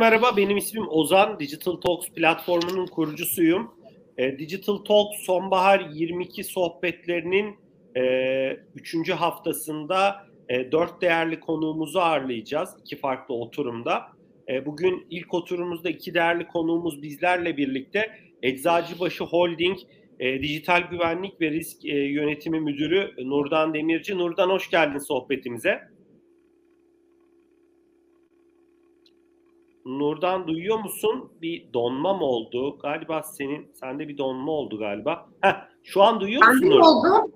Merhaba. Benim ismim Ozan. Digital Talks platformunun kurucusuyum. E, Digital Talks sonbahar 22 sohbetlerinin e, 3. haftasında e, 4 değerli konuğumuzu ağırlayacağız. iki farklı oturumda. E, bugün ilk oturumumuzda iki değerli konuğumuz bizlerle birlikte Eczacıbaşı Holding e, Dijital Güvenlik ve Risk e, Yönetimi Müdürü Nurdan Demirci. Nurdan hoş geldin sohbetimize. Nurdan duyuyor musun? Bir donma mı oldu? Galiba senin, sende bir donma oldu galiba. Heh, şu an duyuyor musun? Bende mi oldu?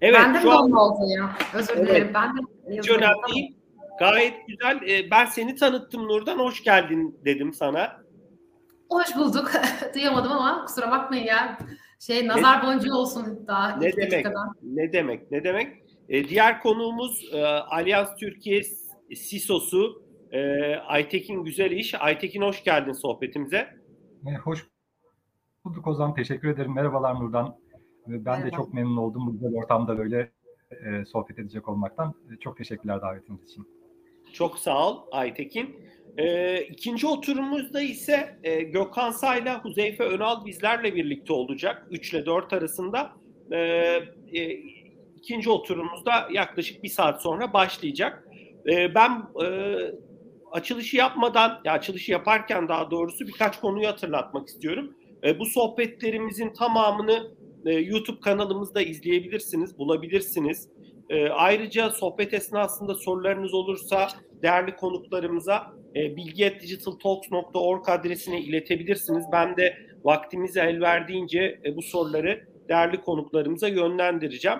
Evet. Bende şu donma oldu ya. Özür Evet. dilerim. Ben de Hiç önemli değil. Gayet güzel. Ee, ben seni tanıttım Nurdan. Hoş geldin dedim sana. Hoş bulduk. Duyamadım ama kusura bakmayın ya. Şey nazar boncuğu olsun daha Ne demek? dakikadan. Ne demek? Ne demek? Ee, diğer konuğumuz e, Alyans Türkiye SİSO'su e, Aytekin Güzel İş. Aytekin hoş geldin sohbetimize. E, hoş bulduk Ozan. Teşekkür ederim. Merhabalar Nurdan. E, Ben de Merhaba. çok memnun oldum bu güzel ortamda böyle e, sohbet edecek olmaktan. E, çok teşekkürler davetiniz için. Çok sağ ol Aytekin. Ee, ikinci oturumumuzda ise e, Gökhan Say'la Huzeyfe Önal bizlerle birlikte olacak. 3 ile 4 arasında. Ee, e, ikinci oturumumuzda yaklaşık bir saat sonra başlayacak. Ee, ben e, açılışı yapmadan, ya açılışı yaparken daha doğrusu birkaç konuyu hatırlatmak istiyorum. E, bu sohbetlerimizin tamamını e, YouTube kanalımızda izleyebilirsiniz, bulabilirsiniz. E, ayrıca sohbet esnasında sorularınız olursa değerli konuklarımıza e, bilgi.digitaltalks.org adresine iletebilirsiniz. Ben de vaktimize el verdiğince e, bu soruları değerli konuklarımıza yönlendireceğim.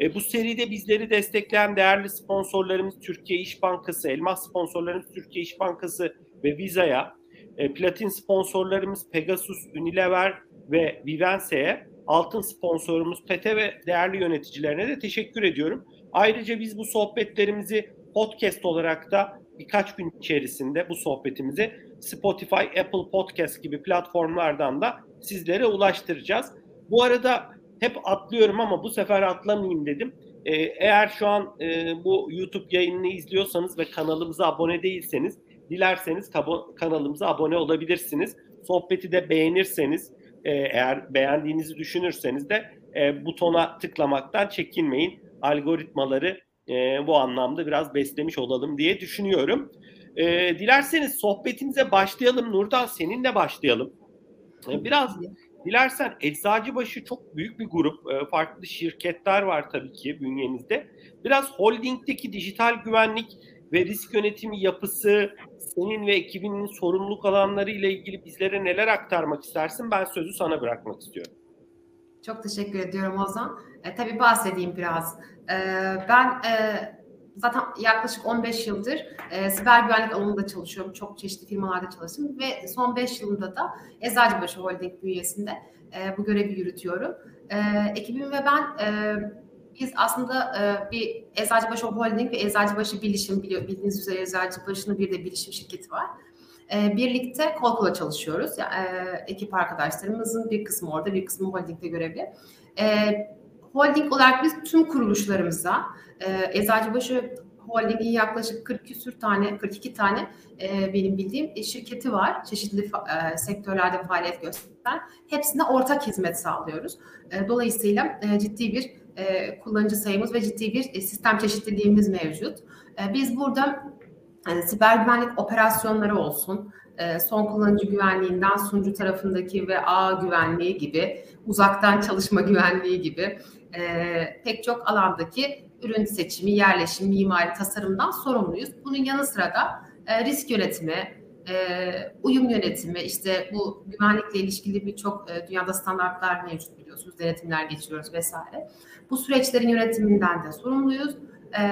E, bu seride bizleri destekleyen değerli sponsorlarımız Türkiye İş Bankası, elmas sponsorlarımız Türkiye İş Bankası ve Visa'ya, e, platin sponsorlarımız Pegasus, Unilever ve Vivense'ye, altın sponsorumuz PET'e ve değerli yöneticilerine de teşekkür ediyorum. Ayrıca biz bu sohbetlerimizi podcast olarak da birkaç gün içerisinde bu sohbetimizi Spotify, Apple Podcast gibi platformlardan da sizlere ulaştıracağız. Bu arada hep atlıyorum ama bu sefer atlamayayım dedim. Ee, eğer şu an e, bu YouTube yayınını izliyorsanız ve kanalımıza abone değilseniz dilerseniz kanalımıza abone olabilirsiniz. Sohbeti de beğenirseniz e, eğer beğendiğinizi düşünürseniz de e, butona tıklamaktan çekinmeyin. Algoritmaları e, bu anlamda biraz beslemiş olalım diye düşünüyorum. E, dilerseniz sohbetimize başlayalım. Nurdan seninle başlayalım. E, biraz dilersen Eczacıbaşı çok büyük bir grup. E, farklı şirketler var tabii ki bünyenizde. Biraz holdingdeki dijital güvenlik ve risk yönetimi yapısı, senin ve ekibinin sorumluluk alanları ile ilgili bizlere neler aktarmak istersin? Ben sözü sana bırakmak istiyorum. Çok teşekkür ediyorum Ozan. E, tabii bahsedeyim biraz. E, ben e, zaten yaklaşık 15 yıldır e, siber güvenlik alanında çalışıyorum. Çok çeşitli firmalarda çalıştım ve son 5 yılında da Eczacıbaşı Holding bünyesinde e, bu görevi yürütüyorum. E, ekibim ve ben e, biz aslında e, bir Eczacıbaşı Holding ve Eczacıbaşı Bilişim biliyor, bildiğiniz üzere Eczacıbaşı'nın bir de bilişim şirketi var. E, birlikte kol kola çalışıyoruz. Ya, e, ekip arkadaşlarımızın bir kısmı orada, bir kısmı holdingde görevli. E, holding olarak biz tüm kuruluşlarımıza, e, Eczacıbaşı Holding'in yaklaşık 40 küsür tane, 42 tane e, benim bildiğim e, şirketi var. Çeşitli fa- e, sektörlerde faaliyet gösteren. Hepsine ortak hizmet sağlıyoruz. E, dolayısıyla e, ciddi bir e, kullanıcı sayımız ve ciddi bir e, sistem çeşitliliğimiz mevcut. E, biz burada e, siber güvenlik operasyonları olsun, e, son kullanıcı güvenliğinden sunucu tarafındaki ve ağ güvenliği gibi, uzaktan çalışma güvenliği gibi e, pek çok alandaki ürün seçimi, yerleşim, mimari, tasarımdan sorumluyuz. Bunun yanı sıra da e, risk yönetimi, e, uyum yönetimi, işte bu güvenlikle ilişkili birçok e, dünyada standartlar mevcut biliyorsunuz, denetimler geçiyoruz vesaire. Bu süreçlerin yönetiminden de sorumluyuz. E,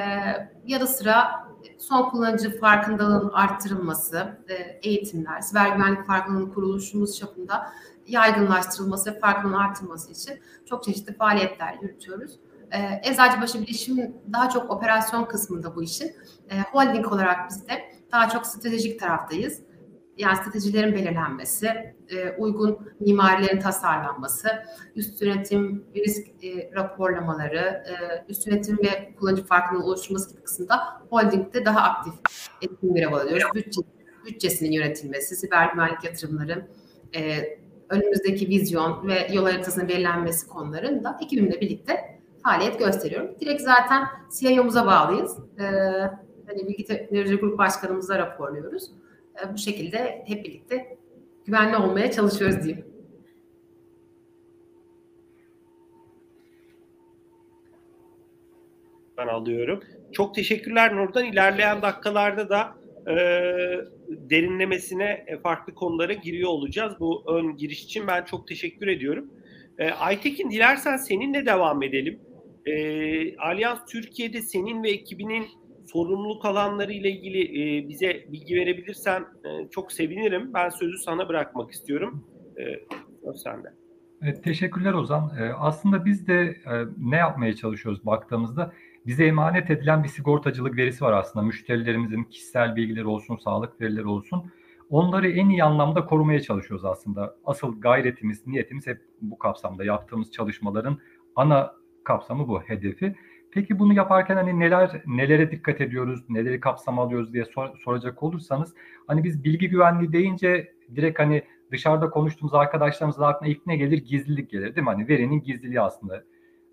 yanı sıra son kullanıcı farkındalığın arttırılması, e, eğitimler, siber güvenlik farkındalığının kuruluşumuz çapında yaygınlaştırılması ve farkındalığın arttırılması için çok çeşitli faaliyetler yürütüyoruz. E, Eczacıbaşı Bilişim daha çok operasyon kısmında bu işin. E, holding olarak biz de daha çok stratejik taraftayız. Yani stratejilerin belirlenmesi, e, uygun mimarilerin tasarlanması, üst yönetim risk e, raporlamaları, e, üst yönetim ve kullanıcı farkının oluşturması gibi kısımda holdingde daha aktif etkin görev alıyoruz. Bütçe, bütçesinin yönetilmesi, siber güvenlik yatırımları, e, önümüzdeki vizyon ve yol haritasının belirlenmesi konularında ekibimle birlikte faaliyet gösteriyorum. Direkt zaten CIO'muza bağlıyız. Ee, hani Bilgi Teknoloji Grup Başkanımıza raporluyoruz. Ee, bu şekilde hep birlikte güvenli olmaya çalışıyoruz diyeyim. Ben alıyorum. Çok teşekkürler Nurdan. İlerleyen dakikalarda da e, derinlemesine farklı konulara giriyor olacağız. Bu ön giriş için ben çok teşekkür ediyorum. E, Aytekin dilersen seninle devam edelim. E, Alyans Türkiye'de senin ve ekibinin sorumluluk alanları ile ilgili e, bize bilgi verebilirsen e, çok sevinirim. Ben sözü sana bırakmak istiyorum. E, sende. Evet, teşekkürler Ozan. Ee, aslında biz de e, ne yapmaya çalışıyoruz baktığımızda bize emanet edilen bir sigortacılık verisi var aslında. Müşterilerimizin kişisel bilgileri olsun, sağlık verileri olsun. Onları en iyi anlamda korumaya çalışıyoruz aslında. Asıl gayretimiz, niyetimiz hep bu kapsamda. Yaptığımız çalışmaların ana kapsamı bu, hedefi. Peki bunu yaparken hani neler nelere dikkat ediyoruz, neleri kapsam alıyoruz diye sor, soracak olursanız hani biz bilgi güvenliği deyince direkt hani dışarıda konuştuğumuz arkadaşlarımızın aklına ilk ne gelir? Gizlilik gelir değil mi? Hani verinin gizliliği aslında.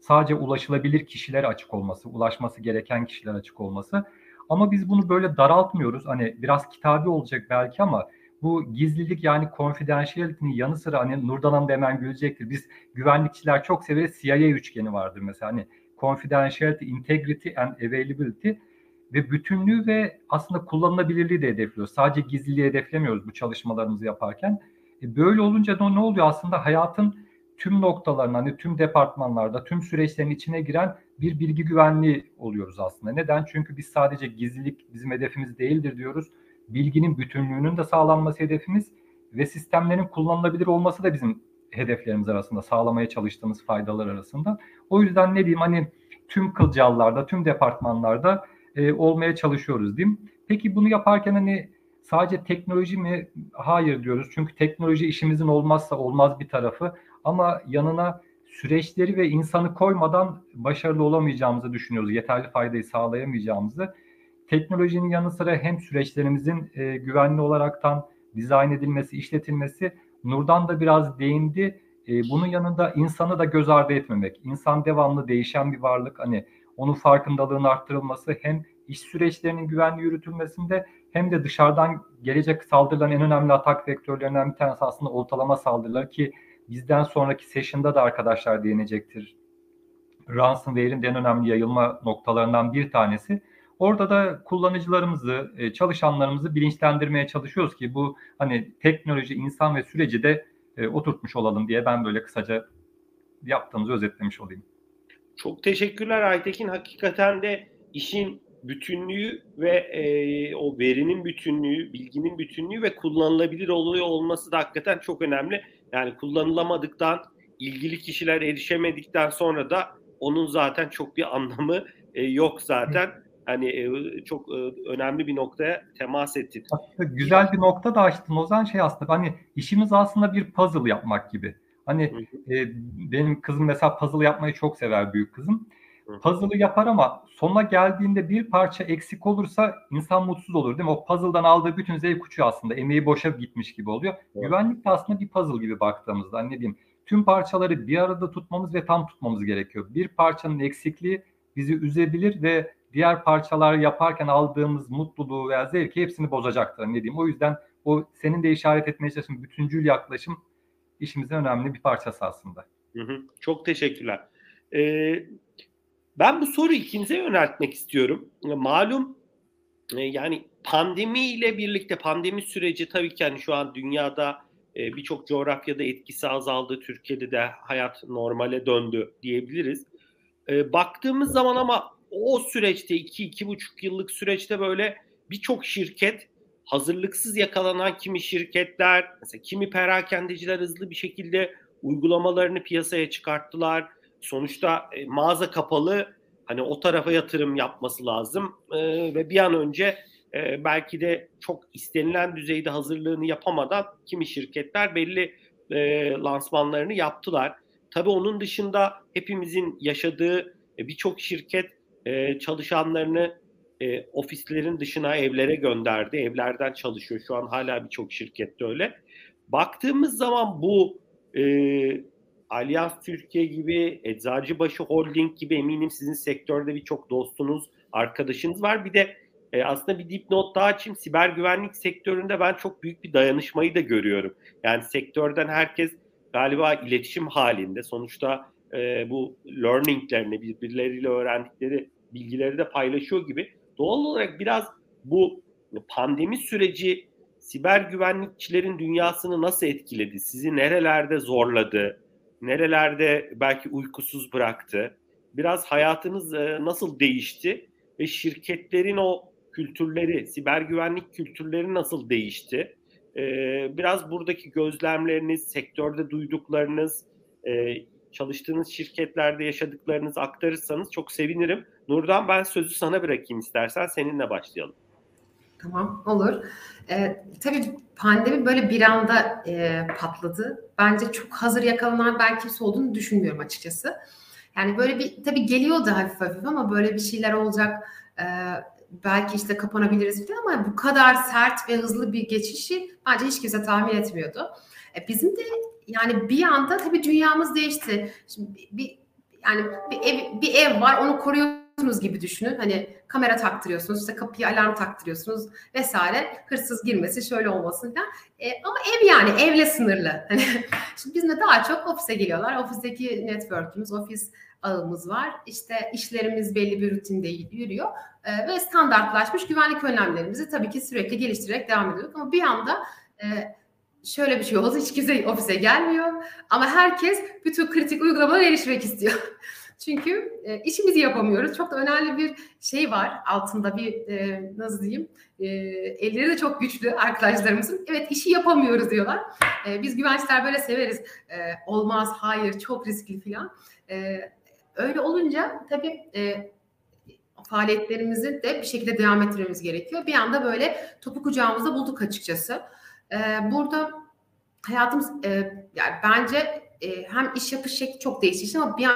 Sadece ulaşılabilir kişilere açık olması, ulaşması gereken kişiler açık olması. Ama biz bunu böyle daraltmıyoruz. Hani biraz kitabi olacak belki ama bu gizlilik yani confidentiality'nin yanı sıra hani Nurdan Hanım da hemen gülecektir. Biz güvenlikçiler çok severiz. CIA üçgeni vardır mesela. Hani confidentiality, integrity and availability ve bütünlüğü ve aslında kullanılabilirliği de hedefliyoruz. Sadece gizliliği hedeflemiyoruz bu çalışmalarımızı yaparken. E böyle olunca da ne oluyor aslında hayatın tüm noktalarına, hani tüm departmanlarda, tüm süreçlerin içine giren bir bilgi güvenliği oluyoruz aslında. Neden? Çünkü biz sadece gizlilik bizim hedefimiz değildir diyoruz. Bilginin bütünlüğünün de sağlanması hedefimiz ve sistemlerin kullanılabilir olması da bizim hedeflerimiz arasında, sağlamaya çalıştığımız faydalar arasında. O yüzden ne diyeyim hani tüm kılcallarda, tüm departmanlarda e, olmaya çalışıyoruz diyeyim. Peki bunu yaparken hani sadece teknoloji mi? Hayır diyoruz. Çünkü teknoloji işimizin olmazsa olmaz bir tarafı. Ama yanına süreçleri ve insanı koymadan başarılı olamayacağımızı düşünüyoruz. Yeterli faydayı sağlayamayacağımızı. Teknolojinin yanı sıra hem süreçlerimizin e, güvenli olaraktan dizayn edilmesi, işletilmesi Nurdan da biraz değindi. E, bunun yanında insanı da göz ardı etmemek. İnsan devamlı değişen bir varlık. Hani onun farkındalığının arttırılması hem iş süreçlerinin güvenli yürütülmesinde hem de dışarıdan gelecek saldırıların en önemli atak vektörlerinden bir tanesi aslında ortalama saldırılar ki bizden sonraki session'da da arkadaşlar değinecektir. Ransomware'in en önemli yayılma noktalarından bir tanesi. Orada da kullanıcılarımızı, e, çalışanlarımızı bilinçlendirmeye çalışıyoruz ki bu hani teknoloji, insan ve süreci de e, oturtmuş olalım diye ben böyle kısaca yaptığımızı özetlemiş olayım. Çok teşekkürler Aytekin. Hakikaten de işin bütünlüğü ve e, o verinin bütünlüğü, bilginin bütünlüğü ve kullanılabilir oluyor olması da hakikaten çok önemli. Yani kullanılamadıktan, ilgili kişiler erişemedikten sonra da onun zaten çok bir anlamı e, yok zaten. Hani e, çok e, önemli bir noktaya temas ettin. Aslında güzel bir nokta da açtın Ozan şey aslında hani işimiz aslında bir puzzle yapmak gibi. Hani e, benim kızım mesela puzzle yapmayı çok sever büyük kızım. Puzzle'ı yapar ama sona geldiğinde bir parça eksik olursa insan mutsuz olur değil mi? O puzzle'dan aldığı bütün zevk uçuyor aslında. Emeği boşa gitmiş gibi oluyor. Evet. Güvenlik de aslında bir puzzle gibi baktığımızda ne diyeyim. Tüm parçaları bir arada tutmamız ve tam tutmamız gerekiyor. Bir parçanın eksikliği bizi üzebilir ve diğer parçalar yaparken aldığımız mutluluğu veya zevki hepsini bozacaktır. Ne diyeyim. O yüzden o senin de işaret etmeye çalıştığın bütüncül yaklaşım işimizin önemli bir parçası aslında. Hı hı. Çok teşekkürler. Ee, ben bu soruyu ikinize yöneltmek istiyorum. Malum e, yani pandemi ile birlikte pandemi süreci tabii ki hani şu an dünyada e, birçok coğrafyada etkisi azaldı. Türkiye'de de hayat normale döndü diyebiliriz. E, baktığımız zaman ama o süreçte 2-2,5 yıllık süreçte böyle birçok şirket hazırlıksız yakalanan kimi şirketler, mesela kimi perakendeciler hızlı bir şekilde uygulamalarını piyasaya çıkarttılar sonuçta e, mağaza kapalı hani o tarafa yatırım yapması lazım e, ve bir an önce e, belki de çok istenilen düzeyde hazırlığını yapamadan kimi şirketler belli e, lansmanlarını yaptılar. Tabii onun dışında hepimizin yaşadığı e, birçok şirket e, çalışanlarını e, ofislerin dışına evlere gönderdi. Evlerden çalışıyor. Şu an hala birçok şirkette öyle. Baktığımız zaman bu e, Allianz Türkiye gibi, Eczacıbaşı Holding gibi eminim sizin sektörde birçok dostunuz, arkadaşınız var. Bir de e, aslında bir dipnot daha açayım. Siber güvenlik sektöründe ben çok büyük bir dayanışmayı da görüyorum. Yani sektörden herkes galiba iletişim halinde. Sonuçta e, bu learninglerini birbirleriyle öğrendikleri bilgileri de paylaşıyor gibi. Doğal olarak biraz bu pandemi süreci siber güvenlikçilerin dünyasını nasıl etkiledi? Sizi nerelerde zorladı? Nerelerde belki uykusuz bıraktı? Biraz hayatınız e, nasıl değişti? Ve şirketlerin o kültürleri, siber güvenlik kültürleri nasıl değişti? E, biraz buradaki gözlemleriniz, sektörde duyduklarınız, e, çalıştığınız şirketlerde yaşadıklarınızı aktarırsanız çok sevinirim. Nurdan ben sözü sana bırakayım istersen seninle başlayalım. Tamam olur. Ee, tabii pandemi böyle bir anda e, patladı. Bence çok hazır yakalanan ben kimse olduğunu düşünmüyorum açıkçası. Yani böyle bir tabii geliyordu hafif hafif ama böyle bir şeyler olacak. E, belki işte kapanabiliriz falan ama bu kadar sert ve hızlı bir geçişi bence hiç kimse tahmin etmiyordu. E, bizim de yani bir anda tabii dünyamız değişti. Şimdi bir yani bir ev, bir ev var onu koruyorsunuz gibi düşünün. Hani kamera taktırıyorsunuz, işte kapıya alarm taktırıyorsunuz vesaire. Hırsız girmesi şöyle olmasın falan. E, ama ev yani evle sınırlı. Hani şimdi bizim de daha çok ofise geliyorlar. Ofisteki network'ümüz, ofis ağımız var. İşte işlerimiz belli bir rutinde yürüyor. E, ve standartlaşmış güvenlik önlemlerimizi tabii ki sürekli geliştirerek devam ediyorduk. Ama bir anda e, şöyle bir şey oldu. Hiç kimse ofise gelmiyor. Ama herkes bütün kritik uygulamalara erişmek istiyor. Çünkü e, işimizi yapamıyoruz. Çok da önemli bir şey var altında bir e, nasıl diyeyim e, elleri de çok güçlü arkadaşlarımızın. Evet işi yapamıyoruz diyorlar. E, biz güvençler böyle severiz. E, olmaz, hayır, çok riskli falan. E, öyle olunca tabii e, faaliyetlerimizi de bir şekilde devam ettirmemiz gerekiyor. Bir anda böyle topu kucağımızda bulduk açıkçası. E, burada hayatımız e, yani bence e, hem iş yapış şekli çok değişti ama bir,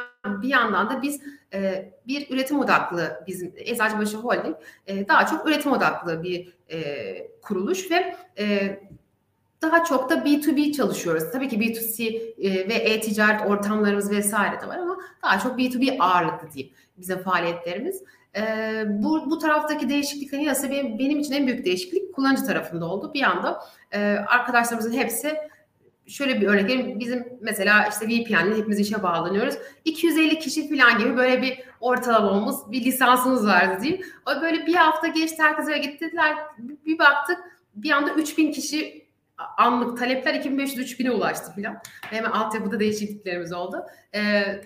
bir yandan da biz e, bir üretim odaklı bizim Eczacıbaşı Holding e, daha çok üretim odaklı bir e, kuruluş ve e, daha çok da B2B çalışıyoruz. Tabii ki B2C e, ve e-ticaret ortamlarımız vesaire de var ama daha çok B2B ağırlıklı diyeyim bizim faaliyetlerimiz. E, bu, bu taraftaki değişikliklerin yanı benim, benim için en büyük değişiklik kullanıcı tarafında oldu. Bir anda e, arkadaşlarımızın hepsi şöyle bir örnek vereyim. Bizim mesela işte VPN'le hepimiz işe bağlanıyoruz. 250 kişi falan gibi böyle bir ortalamamız, bir lisansımız vardı diyeyim. O böyle bir hafta geçti herkes eve gittiler. Bir baktık bir anda 3000 kişi anlık talepler 2500-3000'e ulaştı falan. Hemen altyapıda değişikliklerimiz oldu. Ee,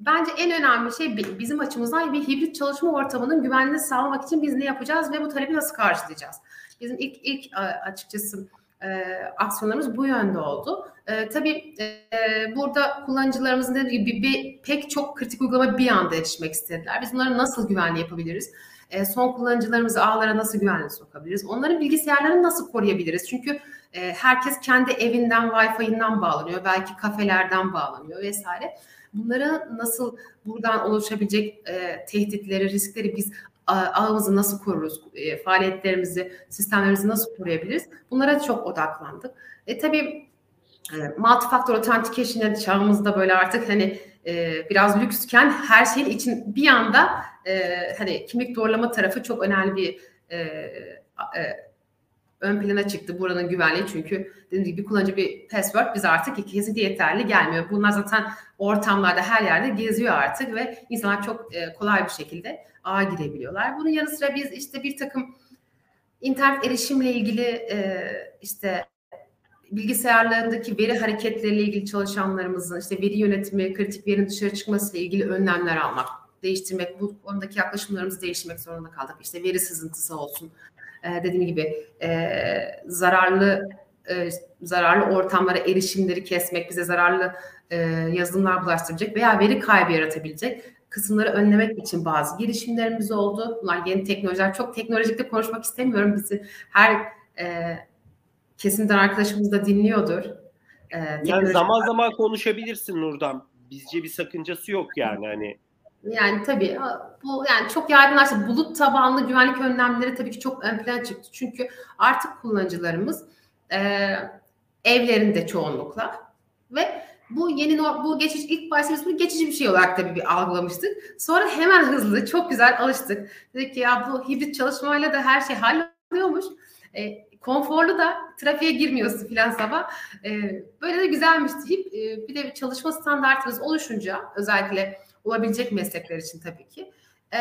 bence en önemli şey bizim açımızdan bir hibrit çalışma ortamının güvenliğini sağlamak için biz ne yapacağız ve bu talebi nasıl karşılayacağız? Bizim ilk ilk açıkçası e, aksiyonlarımız bu yönde oldu. E, tabii e, burada kullanıcılarımızın dediği gibi bir, pek çok kritik uygulama bir anda erişmek istediler. Biz bunları nasıl güvenli yapabiliriz? E, son kullanıcılarımızı ağlara nasıl güvenli sokabiliriz? Onların bilgisayarlarını nasıl koruyabiliriz? Çünkü e, herkes kendi evinden, Wi-Fi'inden bağlanıyor. Belki kafelerden bağlanıyor vesaire. Bunları nasıl buradan oluşabilecek e, tehditleri, riskleri biz ağımızı nasıl koruruz, e, faaliyetlerimizi, sistemlerimizi nasıl koruyabiliriz? Bunlara çok odaklandık. E tabii e, multifactor authentication çağımızda böyle artık hani e, biraz lüksken her şeyin için bir anda e, hani kimlik doğrulama tarafı çok önemli bir e, e, ön plana çıktı buranın güvenliği çünkü dediğim gibi kullanıcı bir password bize artık kesinlikle yeterli gelmiyor. Bunlar zaten ortamlarda her yerde geziyor artık ve insanlar çok e, kolay bir şekilde ağa girebiliyorlar. Bunun yanı sıra biz işte bir takım internet erişimle ilgili e, işte bilgisayarlarındaki veri hareketleriyle ilgili çalışanlarımızın işte veri yönetimi, kritik verinin dışarı çıkması ile ilgili önlemler almak, değiştirmek, bu konudaki yaklaşımlarımızı değiştirmek zorunda kaldık. İşte veri sızıntısı olsun, e, dediğim gibi e, zararlı e, zararlı ortamlara erişimleri kesmek, bize zararlı e, yazılımlar bulaştıracak veya veri kaybı yaratabilecek kısımları önlemek için bazı girişimlerimiz oldu. Bunlar yeni teknolojiler. Çok teknolojikte konuşmak istemiyorum. Bizi her e, kesimden arkadaşımız da dinliyordur. E, yani zaman zaman konuşabilirsin Nurdan. Bizce bir sakıncası yok yani hani. Yani tabii bu yani çok yaygınlaştı. Bulut tabanlı güvenlik önlemleri tabii ki çok ön plana çıktı. Çünkü artık kullanıcılarımız e, evlerinde çoğunlukla ve bu yeni bu geçiş ilk başta biz bunu geçici bir şey olarak tabii bir algılamıştık. Sonra hemen hızlı çok güzel alıştık. Dedik ki ya bu hibrit çalışmayla da her şey halloluyormuş. E, konforlu da trafiğe girmiyorsun filan sabah. E, böyle de güzelmiş deyip e, bir de bir çalışma standartımız oluşunca özellikle olabilecek meslekler için tabii ki e,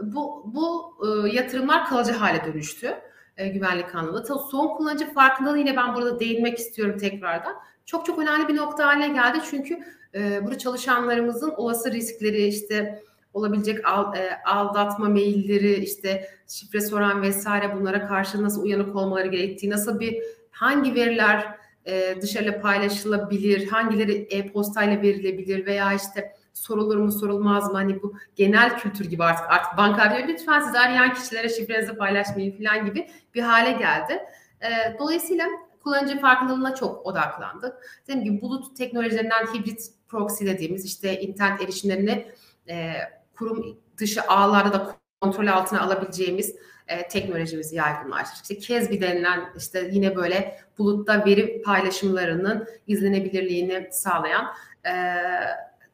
bu bu e, yatırımlar kalıcı hale dönüştü e, güvenlik anlamında. Tabii son kullanıcı farkındalığı yine ben burada değinmek istiyorum tekrardan. Çok çok önemli bir nokta haline geldi çünkü e, burada çalışanlarımızın olası riskleri işte olabilecek e, aldatma mailleri işte şifre soran vesaire bunlara karşı nasıl uyanık olmaları gerektiği nasıl bir hangi veriler e, dışarıya paylaşılabilir hangileri e-postayla verilebilir veya işte sorulur mu sorulmaz mı hani bu genel kültür gibi artık artık banka lütfen siz arayan kişilere şifrenizi paylaşmayın falan gibi bir hale geldi. E, dolayısıyla kullanıcı farkındalığına çok odaklandık. Dediğim gibi bulut teknolojilerinden hibrit proxy dediğimiz işte internet erişimlerini e, kurum dışı ağlarda da kontrol altına alabileceğimiz e, teknolojimizi yaygınlaştırdık. İşte Kezbi denilen işte yine böyle bulutta veri paylaşımlarının izlenebilirliğini sağlayan e,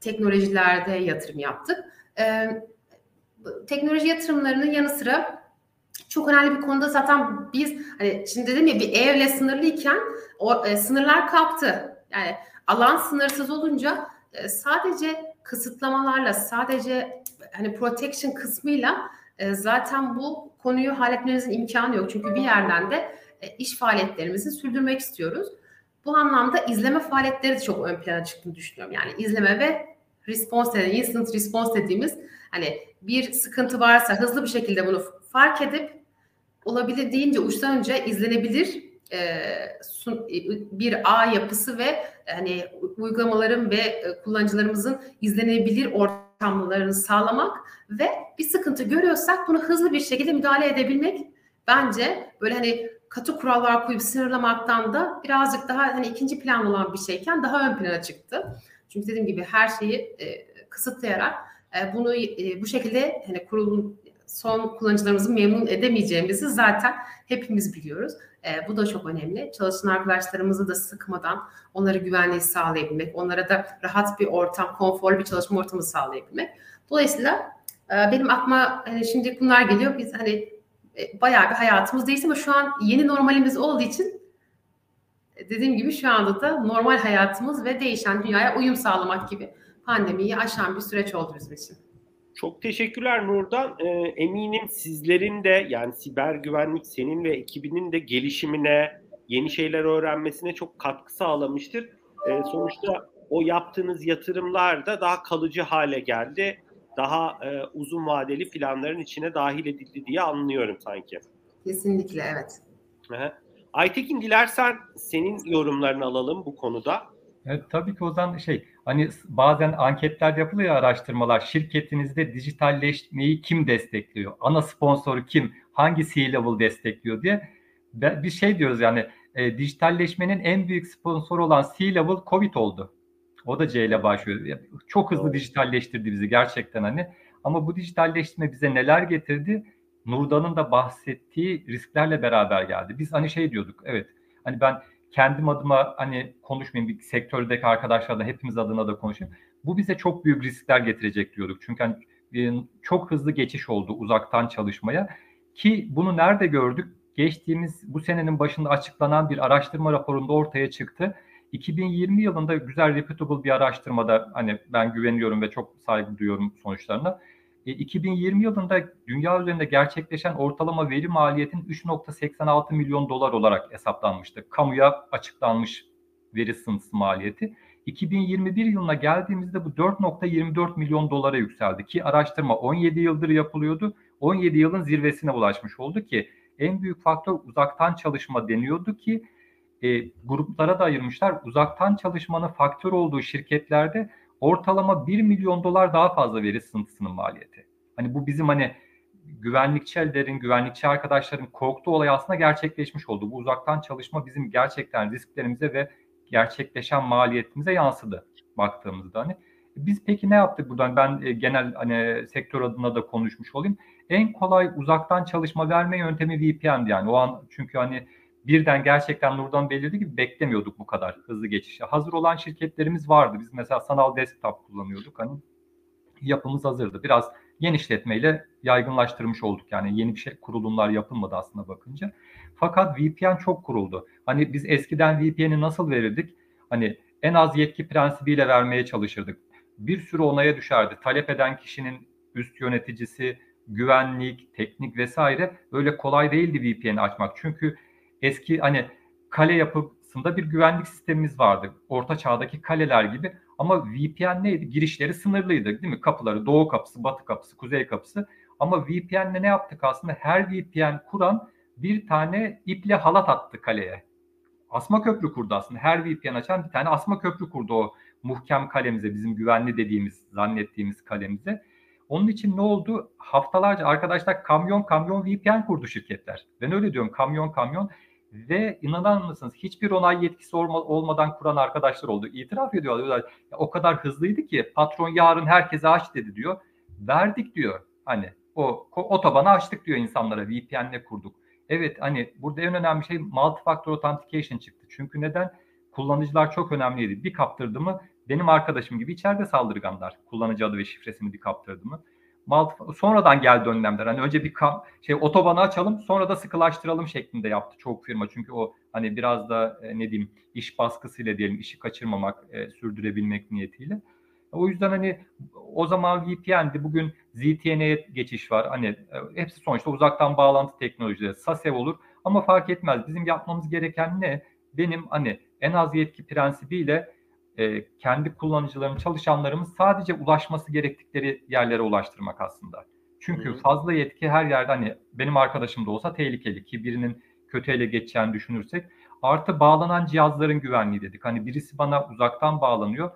teknolojilerde yatırım yaptık. E, teknoloji yatırımlarının yanı sıra çok önemli bir konuda zaten biz hani şimdi dedim ya bir evle sınırlıyken o e, sınırlar kalktı. Yani alan sınırsız olunca e, sadece kısıtlamalarla sadece hani protection kısmıyla e, zaten bu konuyu halletmemizin imkanı yok. Çünkü bir yerden de e, iş faaliyetlerimizi sürdürmek istiyoruz. Bu anlamda izleme faaliyetleri de çok ön plana çıktığını düşünüyorum. Yani izleme ve response instant response dediğimiz hani bir sıkıntı varsa hızlı bir şekilde bunu fark edip olabildiğince uçtan önce izlenebilir e, sun, bir ağ yapısı ve hani uygulamaların ve e, kullanıcılarımızın izlenebilir ortamlarını sağlamak ve bir sıkıntı görüyorsak bunu hızlı bir şekilde müdahale edebilmek bence böyle hani katı kurallar koyup sınırlamaktan da birazcık daha hani ikinci plan olan bir şeyken daha ön plana çıktı. Çünkü dediğim gibi her şeyi e, kısıtlayarak e, bunu e, bu şekilde hani kurulun son kullanıcılarımızı memnun edemeyeceğimizi zaten hepimiz biliyoruz. E, bu da çok önemli. Çalışan arkadaşlarımızı da sıkmadan onlara güvenliği sağlayabilmek, onlara da rahat bir ortam, konforlu bir çalışma ortamı sağlayabilmek. Dolayısıyla e, benim aklıma hani şimdi bunlar geliyor. Biz hani e, bayağı bir hayatımız değişti ama şu an yeni normalimiz olduğu için dediğim gibi şu anda da normal hayatımız ve değişen dünyaya uyum sağlamak gibi pandemiyi aşan bir süreç oldu bizim için. Çok teşekkürler Nurdan. Ee, eminim sizlerin de yani siber güvenlik senin ve ekibinin de gelişimine, yeni şeyler öğrenmesine çok katkı sağlamıştır. Ee, sonuçta o yaptığınız yatırımlar da daha kalıcı hale geldi. Daha e, uzun vadeli planların içine dahil edildi diye anlıyorum sanki. Kesinlikle evet. Aha. Aytekin dilersen senin yorumlarını alalım bu konuda. Evet, tabii ki Ozan şey hani bazen anketler yapılıyor araştırmalar şirketinizde dijitalleşmeyi kim destekliyor? Ana sponsoru kim? Hangi C-level destekliyor diye. Bir şey diyoruz yani e, dijitalleşmenin en büyük sponsoru olan C-level Covid oldu. O da C ile başlıyor. Çok hızlı dijitalleştirdi bizi gerçekten hani. Ama bu dijitalleşme bize neler getirdi? Nurdan'ın da bahsettiği risklerle beraber geldi. Biz hani şey diyorduk evet hani ben kendim adıma hani konuşmayayım bir sektördeki arkadaşlarla hepimiz adına da konuşayım. Bu bize çok büyük riskler getirecek diyorduk. Çünkü hani e, çok hızlı geçiş oldu uzaktan çalışmaya ki bunu nerede gördük? Geçtiğimiz bu senenin başında açıklanan bir araştırma raporunda ortaya çıktı. 2020 yılında güzel reputable bir araştırmada hani ben güveniyorum ve çok saygı duyuyorum sonuçlarına. 2020 e, yılında dünya üzerinde gerçekleşen ortalama veri maliyetin 3.86 milyon dolar olarak hesaplanmıştı. Kamuya açıklanmış veri sınıfı maliyeti. 2021 yılına geldiğimizde bu 4.24 milyon dolara yükseldi ki araştırma 17 yıldır yapılıyordu. 17 yılın zirvesine ulaşmış oldu ki en büyük faktör uzaktan çalışma deniyordu ki e, gruplara da ayırmışlar. Uzaktan çalışmanın faktör olduğu şirketlerde ortalama 1 milyon dolar daha fazla veri sınıfının maliyeti. Hani bu bizim hani güvenlikçi ellerin, güvenlikçi arkadaşların korktuğu olay aslında gerçekleşmiş oldu. Bu uzaktan çalışma bizim gerçekten risklerimize ve gerçekleşen maliyetimize yansıdı baktığımızda hani. Biz peki ne yaptık buradan? Ben e, genel hani sektör adına da konuşmuş olayım. En kolay uzaktan çalışma verme yöntemi VPN'di yani. O an çünkü hani birden gerçekten Nurdan belirdi gibi beklemiyorduk bu kadar hızlı geçişi. Hazır olan şirketlerimiz vardı. Biz mesela sanal desktop kullanıyorduk. Hani yapımız hazırdı. Biraz genişletmeyle yaygınlaştırmış olduk. Yani yeni bir şey kurulumlar yapılmadı aslında bakınca. Fakat VPN çok kuruldu. Hani biz eskiden VPN'i nasıl verirdik? Hani en az yetki prensibiyle vermeye çalışırdık. Bir sürü onaya düşerdi. Talep eden kişinin üst yöneticisi, güvenlik, teknik vesaire öyle kolay değildi VPN'i açmak. Çünkü eski hani kale yapısında bir güvenlik sistemimiz vardı. Orta çağdaki kaleler gibi ama VPN neydi? Girişleri sınırlıydı değil mi? Kapıları doğu kapısı, batı kapısı, kuzey kapısı. Ama VPN'le ne yaptık aslında? Her VPN kuran bir tane iple halat attı kaleye. Asma köprü kurdu aslında. Her VPN açan bir tane asma köprü kurdu o muhkem kalemize, bizim güvenli dediğimiz, zannettiğimiz kalemize. Onun için ne oldu? Haftalarca arkadaşlar kamyon kamyon VPN kurdu şirketler. Ben öyle diyorum kamyon kamyon ve inanır mısınız hiçbir onay yetkisi olmadan kuran arkadaşlar oldu. İtiraf ediyorlar. Diyorlar, ya, o kadar hızlıydı ki patron yarın herkese aç dedi diyor. Verdik diyor. Hani o otobanı açtık diyor insanlara VPN'le kurduk. Evet hani burada en önemli şey multi-factor authentication çıktı. Çünkü neden? Kullanıcılar çok önemliydi. Bir kaptırdı mı benim arkadaşım gibi içeride saldırganlar. Kullanıcı adı ve şifresini bir kaptırdı mı? Multi, sonradan geldi önlemler. Hani önce bir kam, şey otobanı açalım sonra da sıkılaştıralım şeklinde yaptı çok firma. Çünkü o hani biraz da e, ne diyeyim iş baskısıyla diyelim işi kaçırmamak, e, sürdürebilmek niyetiyle. O yüzden hani o zaman VPN'di. Bugün ZTN'ye geçiş var. Hani e, hepsi sonuçta uzaktan bağlantı teknolojileri. SASEV olur ama fark etmez. Bizim yapmamız gereken ne? Benim hani en az yetki prensibiyle e, kendi kullanıcılarım, çalışanlarımız sadece ulaşması gerektikleri yerlere ulaştırmak aslında. Çünkü Hı-hı. fazla yetki her yerde hani benim arkadaşım da olsa tehlikeli ki birinin kötü ele geçeceğini düşünürsek. Artı bağlanan cihazların güvenliği dedik. Hani birisi bana uzaktan bağlanıyor.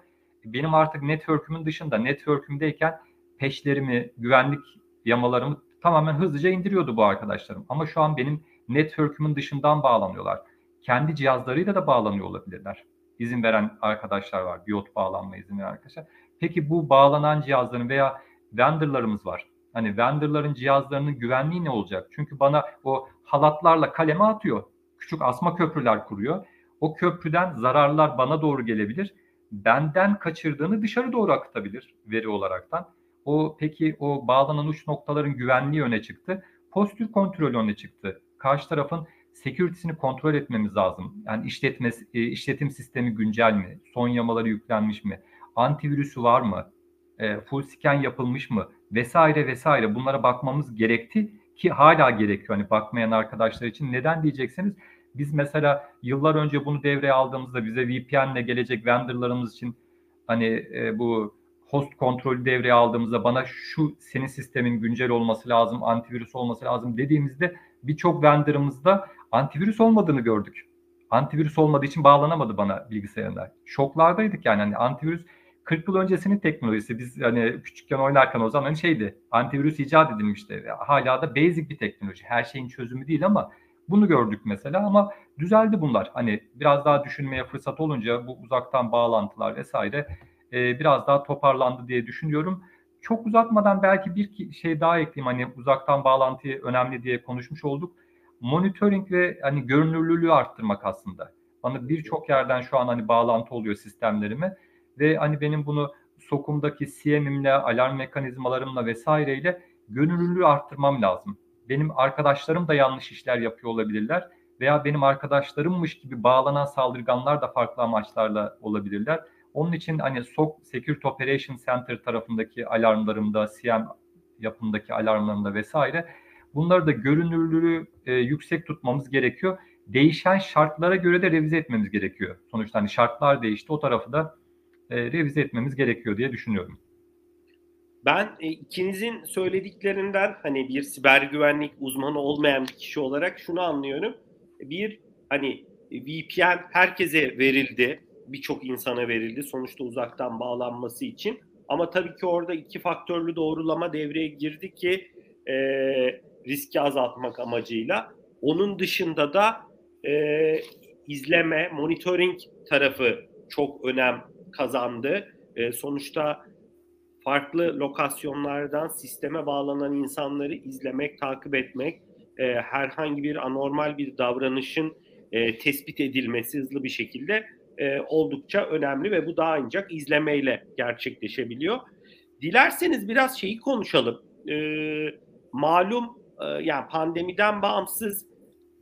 Benim artık network'ümün dışında network'ümdeyken peşlerimi, güvenlik yamalarımı tamamen hızlıca indiriyordu bu arkadaşlarım. Ama şu an benim network'ümün dışından bağlanıyorlar. Kendi cihazlarıyla da bağlanıyor olabilirler izin veren arkadaşlar var. Biyot bağlanma izin veren arkadaşlar. Peki bu bağlanan cihazların veya vendorlarımız var. Hani vendorların cihazlarının güvenliği ne olacak? Çünkü bana o halatlarla kaleme atıyor. Küçük asma köprüler kuruyor. O köprüden zararlar bana doğru gelebilir. Benden kaçırdığını dışarı doğru akıtabilir veri olaraktan. O peki o bağlanan uç noktaların güvenliği öne çıktı. Postür kontrolü öne çıktı. Karşı tarafın security'sini kontrol etmemiz lazım. Yani işletme, e, işletim sistemi güncel mi? Son yamaları yüklenmiş mi? Antivirüsü var mı? E, full scan yapılmış mı? Vesaire vesaire bunlara bakmamız gerekti ki hala gerekiyor. Hani bakmayan arkadaşlar için neden diyecekseniz biz mesela yıllar önce bunu devreye aldığımızda bize VPN'le gelecek vendorlarımız için hani e, bu host kontrolü devreye aldığımızda bana şu senin sistemin güncel olması lazım, antivirüs olması lazım dediğimizde birçok vendorımızda antivirüs olmadığını gördük. Antivirüs olmadığı için bağlanamadı bana bilgisayarına. Şoklardaydık yani hani antivirüs 40 yıl öncesinin teknolojisi. Biz hani küçükken oynarken o zaman hani şeydi. Antivirüs icat edilmişti. Hala da basic bir teknoloji. Her şeyin çözümü değil ama bunu gördük mesela ama düzeldi bunlar. Hani biraz daha düşünmeye fırsat olunca bu uzaktan bağlantılar vesaire e, biraz daha toparlandı diye düşünüyorum. Çok uzatmadan belki bir şey daha ekleyeyim. Hani uzaktan bağlantıyı önemli diye konuşmuş olduk monitoring ve hani görünürlüğü arttırmak aslında. Bana birçok yerden şu an hani bağlantı oluyor sistemlerime ve hani benim bunu sokumdaki CM'imle, alarm mekanizmalarımla vesaireyle görünürlüğü arttırmam lazım. Benim arkadaşlarım da yanlış işler yapıyor olabilirler veya benim arkadaşlarımmış gibi bağlanan saldırganlar da farklı amaçlarla olabilirler. Onun için hani SOC Security Operation Center tarafındaki alarmlarımda, CM yapımdaki alarmlarımda vesaire Bunları da görünürlüğü e, yüksek tutmamız gerekiyor. Değişen şartlara göre de revize etmemiz gerekiyor. Sonuçta hani şartlar değişti o tarafı da e, revize etmemiz gerekiyor diye düşünüyorum. Ben e, ikinizin söylediklerinden hani bir siber güvenlik uzmanı olmayan bir kişi olarak şunu anlıyorum. Bir hani VPN herkese verildi. Birçok insana verildi sonuçta uzaktan bağlanması için. Ama tabii ki orada iki faktörlü doğrulama devreye girdi ki e, riski azaltmak amacıyla. Onun dışında da e, izleme, monitoring tarafı çok önem kazandı. E, sonuçta farklı lokasyonlardan sisteme bağlanan insanları izlemek, takip etmek, e, herhangi bir anormal bir davranışın e, tespit edilmesi hızlı bir şekilde e, oldukça önemli ve bu daha ancak izlemeyle gerçekleşebiliyor. Dilerseniz biraz şeyi konuşalım. E, malum e, yani pandemiden bağımsız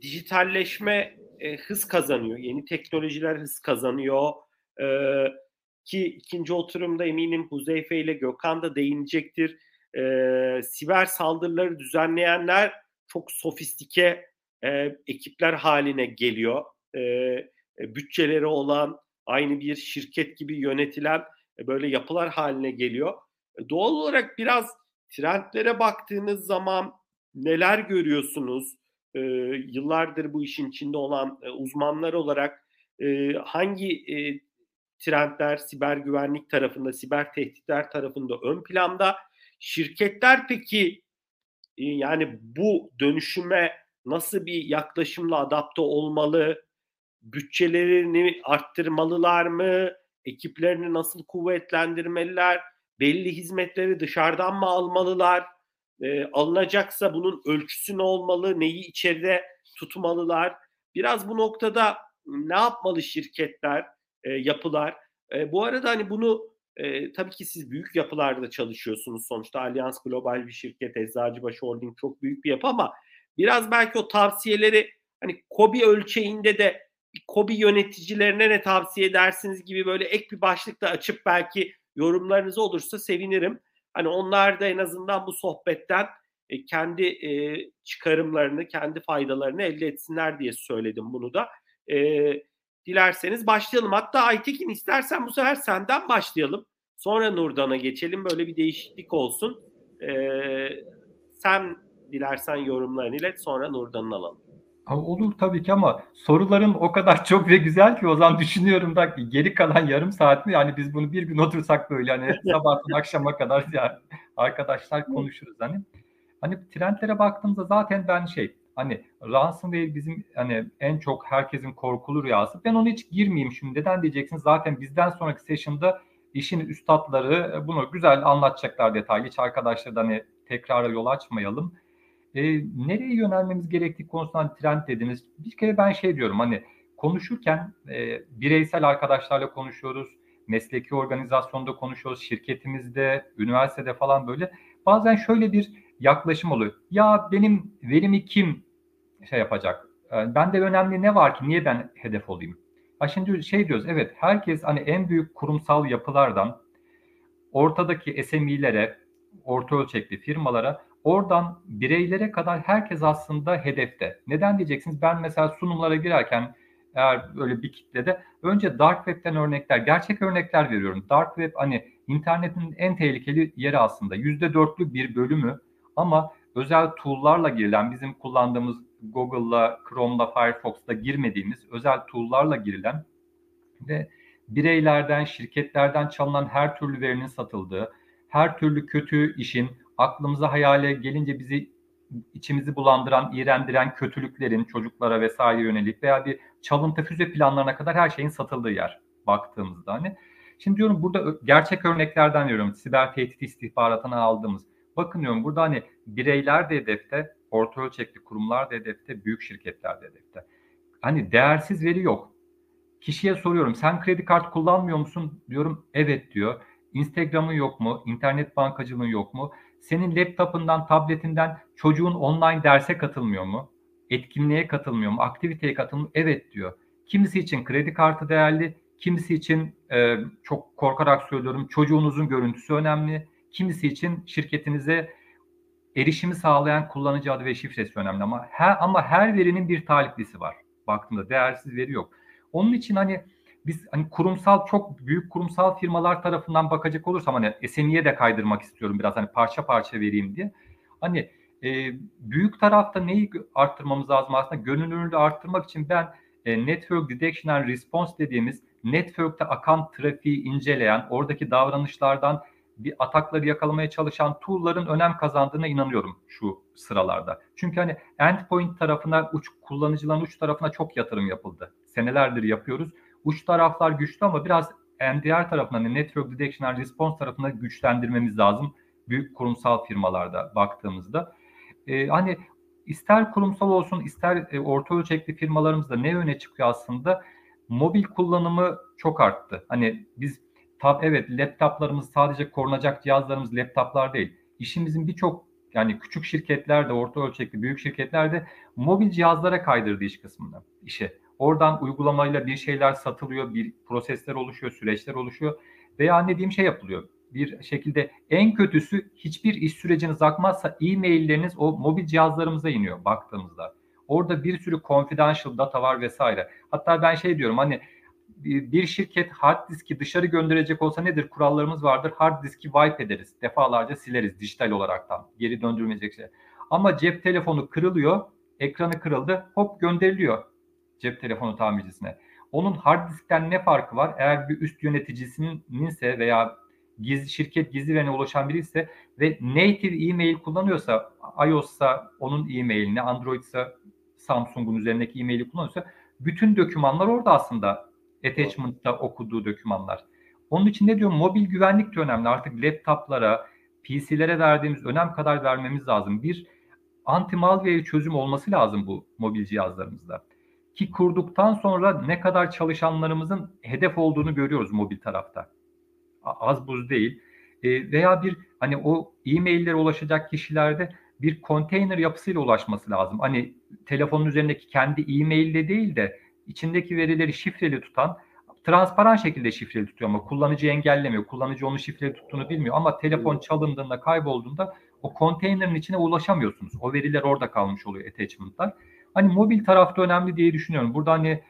dijitalleşme e, hız kazanıyor. Yeni teknolojiler hız kazanıyor. E, ki ikinci oturumda eminim Huzeyfe ile Gökhan da değinecektir. E, siber saldırıları düzenleyenler çok sofistike e, ekipler haline geliyor. E, bütçeleri olan, aynı bir şirket gibi yönetilen e, böyle yapılar haline geliyor. E, doğal olarak biraz trendlere baktığınız zaman neler görüyorsunuz? E, yıllardır bu işin içinde olan e, uzmanlar olarak e, hangi e, trendler siber güvenlik tarafında, siber tehditler tarafında ön planda? Şirketler peki e, yani bu dönüşüme nasıl bir yaklaşımla adapte olmalı? Bütçelerini arttırmalılar mı? Ekiplerini nasıl kuvvetlendirmeliler? Belli hizmetleri dışarıdan mı almalılar? E, alınacaksa bunun ölçüsü ne olmalı? Neyi içeride tutmalılar? Biraz bu noktada ne yapmalı şirketler, e, yapılar? E, bu arada hani bunu e, tabii ki siz büyük yapılarda çalışıyorsunuz. Sonuçta Allianz Global bir şirket, Eczacıbaşı Holding çok büyük bir yapı ama biraz belki o tavsiyeleri hani KOBİ ölçeğinde de KOBİ yöneticilerine ne tavsiye edersiniz gibi böyle ek bir başlıkla açıp belki yorumlarınız olursa sevinirim. Hani onlar da en azından bu sohbetten e, kendi e, çıkarımlarını, kendi faydalarını elde etsinler diye söyledim bunu da. E, dilerseniz başlayalım. Hatta Aytekin istersen bu sefer senden başlayalım. Sonra Nurdan'a geçelim. Böyle bir değişiklik olsun. E, sen dilersen yorumlarını ilet sonra Nurdan'ı alalım. Olur tabii ki ama soruların o kadar çok ve güzel ki o zaman düşünüyorum da geri kalan yarım saat mi yani biz bunu bir gün otursak böyle hani sabahtan akşama kadar yani arkadaşlar konuşuruz hani. Hani trendlere baktığımızda zaten ben şey hani ransomware bizim hani en çok herkesin korkulu rüyası. Ben onu hiç girmeyeyim şimdi. Neden diyeceksiniz? Zaten bizden sonraki session'da işin üstadları bunu güzel anlatacaklar detaylı. Hiç arkadaşlar hani tekrara yol açmayalım. E, nereye yönelmemiz gerektiği konusunda hani trend dediniz. Bir kere ben şey diyorum hani konuşurken e, bireysel arkadaşlarla konuşuyoruz. Mesleki organizasyonda konuşuyoruz. Şirketimizde, üniversitede falan böyle. Bazen şöyle bir yaklaşım oluyor. Ya benim verimi kim şey yapacak? Yani bende önemli ne var ki? Niye ben hedef olayım? Ha şimdi şey diyoruz. Evet herkes hani en büyük kurumsal yapılardan ortadaki SME'lere, orta ölçekli firmalara Oradan bireylere kadar herkes aslında hedefte. Neden diyeceksiniz? Ben mesela sunumlara girerken eğer böyle bir kitlede önce dark web'ten örnekler, gerçek örnekler veriyorum. Dark web hani internetin en tehlikeli yeri aslında. Yüzde dörtlük bir bölümü ama özel tool'larla girilen, bizim kullandığımız Google'la, Chrome'la, Firefox'la girmediğimiz özel tool'larla girilen ve bireylerden, şirketlerden çalınan her türlü verinin satıldığı, her türlü kötü işin aklımıza hayale gelince bizi içimizi bulandıran, iğrendiren kötülüklerin çocuklara vesaire yönelik veya bir çalıntı füze planlarına kadar her şeyin satıldığı yer baktığımızda hani. Şimdi diyorum burada gerçek örneklerden veriyorum. Siber tehdit istihbaratına aldığımız. Bakın diyorum burada hani bireyler de hedefte, orta ölçekli kurumlar da hedefte, büyük şirketler de hedefte. Hani değersiz veri yok. Kişiye soruyorum sen kredi kart kullanmıyor musun? Diyorum evet diyor. Instagram'ın yok mu? İnternet bankacılığın yok mu? Senin laptopundan, tabletinden çocuğun online derse katılmıyor mu? Etkinliğe katılmıyor mu? Aktiviteye katılmıyor mu? Evet diyor. Kimisi için kredi kartı değerli, kimisi için e, çok korkarak söylüyorum çocuğunuzun görüntüsü önemli. Kimisi için şirketinize erişimi sağlayan kullanıcı adı ve şifresi önemli ama her, ama her verinin bir taliplisi var. Baktığımda değersiz veri yok. Onun için hani biz hani kurumsal çok büyük kurumsal firmalar tarafından bakacak olursam hani SME'ye de kaydırmak istiyorum biraz hani parça parça vereyim diye. Hani e, büyük tarafta neyi arttırmamız lazım aslında görünürlüğü arttırmak için ben e, Network Detection and Response dediğimiz network'te akan trafiği inceleyen oradaki davranışlardan bir atakları yakalamaya çalışan tool'ların önem kazandığına inanıyorum şu sıralarda. Çünkü hani endpoint tarafına, uç kullanıcıların uç tarafına çok yatırım yapıldı. Senelerdir yapıyoruz uç taraflar güçlü ama biraz NDR tarafından, yani Network Detection and Response tarafında güçlendirmemiz lazım. Büyük kurumsal firmalarda baktığımızda. Ee, hani ister kurumsal olsun ister e, orta ölçekli firmalarımızda ne öne çıkıyor aslında? Mobil kullanımı çok arttı. Hani biz tab evet laptoplarımız sadece korunacak cihazlarımız laptoplar değil. İşimizin birçok yani küçük şirketlerde, orta ölçekli büyük şirketlerde mobil cihazlara kaydırdı iş kısmını, işe. Oradan uygulamayla bir şeyler satılıyor, bir prosesler oluşuyor, süreçler oluşuyor veya ne diyeyim şey yapılıyor. Bir şekilde en kötüsü hiçbir iş süreciniz akmazsa e-mailleriniz o mobil cihazlarımıza iniyor baktığımızda. Orada bir sürü confidential data var vesaire. Hatta ben şey diyorum hani bir şirket hard diski dışarı gönderecek olsa nedir? Kurallarımız vardır. Hard diski wipe ederiz. Defalarca sileriz dijital olaraktan. Geri döndürmeyecek şey. Ama cep telefonu kırılıyor. Ekranı kırıldı. Hop gönderiliyor cep telefonu tamircisine. Onun hard diskten ne farkı var? Eğer bir üst yöneticisinse veya gizli şirket gizli verine ulaşan biri ise ve native e-mail kullanıyorsa iOS'sa onun e-mailini, Android'sa Samsung'un üzerindeki e-maili kullanıyorsa bütün dokümanlar orada aslında attachment'ta okuduğu dokümanlar. Onun için ne diyorum mobil güvenlik de önemli. Artık laptoplara, PC'lere verdiğimiz önem kadar vermemiz lazım. Bir anti-malware çözüm olması lazım bu mobil cihazlarımızda. Ki kurduktan sonra ne kadar çalışanlarımızın hedef olduğunu görüyoruz mobil tarafta. Az buz değil. E, veya bir hani o e-maillere ulaşacak kişilerde bir konteyner yapısıyla ulaşması lazım. Hani telefonun üzerindeki kendi e-maille değil de içindeki verileri şifreli tutan transparan şekilde şifreli tutuyor ama kullanıcı engellemiyor. Kullanıcı onu şifreli tuttuğunu bilmiyor ama telefon çalındığında, kaybolduğunda o konteynerin içine ulaşamıyorsunuz. O veriler orada kalmış oluyor attachment'lar. Hani mobil tarafta önemli diye düşünüyorum. Burada hani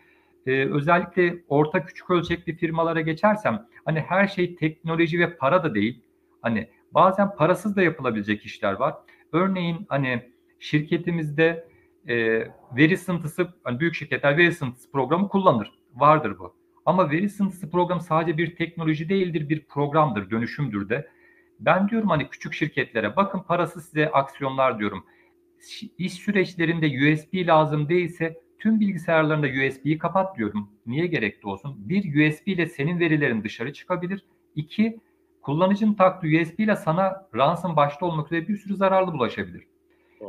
e, özellikle orta küçük ölçekli firmalara geçersem hani her şey teknoloji ve para da değil. Hani bazen parasız da yapılabilecek işler var. Örneğin hani şirketimizde e, veri sıntısı, hani büyük şirketler veri sıntısı programı kullanır. Vardır bu. Ama veri sıntısı programı sadece bir teknoloji değildir, bir programdır, dönüşümdür de. Ben diyorum hani küçük şirketlere bakın parası size aksiyonlar diyorum. İş süreçlerinde USB lazım değilse tüm bilgisayarlarında USB'yi kapat diyorum. Niye gerekli olsun? Bir USB ile senin verilerin dışarı çıkabilir. İki, kullanıcının taktığı USB ile sana ransom başta olmak üzere bir sürü zararlı bulaşabilir.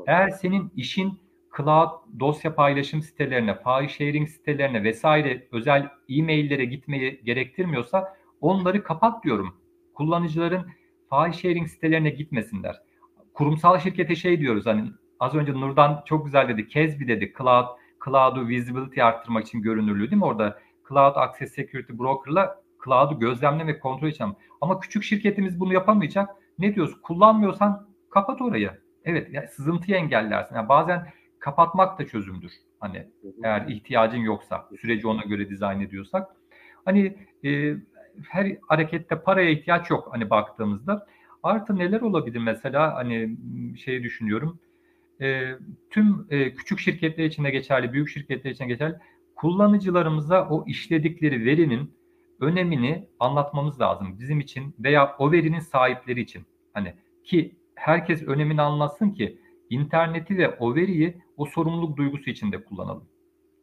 Eğer senin işin cloud dosya paylaşım sitelerine, file sharing sitelerine vesaire özel e-maillere gitmeyi gerektirmiyorsa onları kapat diyorum. Kullanıcıların file sharing sitelerine gitmesinler. Kurumsal şirkete şey diyoruz hani az önce Nurdan çok güzel dedi. Kezbi dedi cloud cloud'u visibility arttırmak için görünürlüğü değil mi? Orada Cloud Access Security Broker'la cloud'u gözlemleme ve kontrol için. Ama küçük şirketimiz bunu yapamayacak. Ne diyoruz? Kullanmıyorsan kapat orayı. Evet yani sızıntıyı engellersin. Yani bazen kapatmak da çözümdür. Hani eğer ihtiyacın yoksa, süreci ona göre dizayn ediyorsak. Hani e, her harekette paraya ihtiyaç yok hani baktığımızda. Artı neler olabilir mesela hani şey düşünüyorum. E, tüm e, küçük şirketler için de geçerli, büyük şirketler için geçerli. Kullanıcılarımıza o işledikleri verinin önemini anlatmamız lazım bizim için veya o verinin sahipleri için. Hani ki herkes önemini anlatsın ki interneti ve o veriyi o sorumluluk duygusu içinde kullanalım.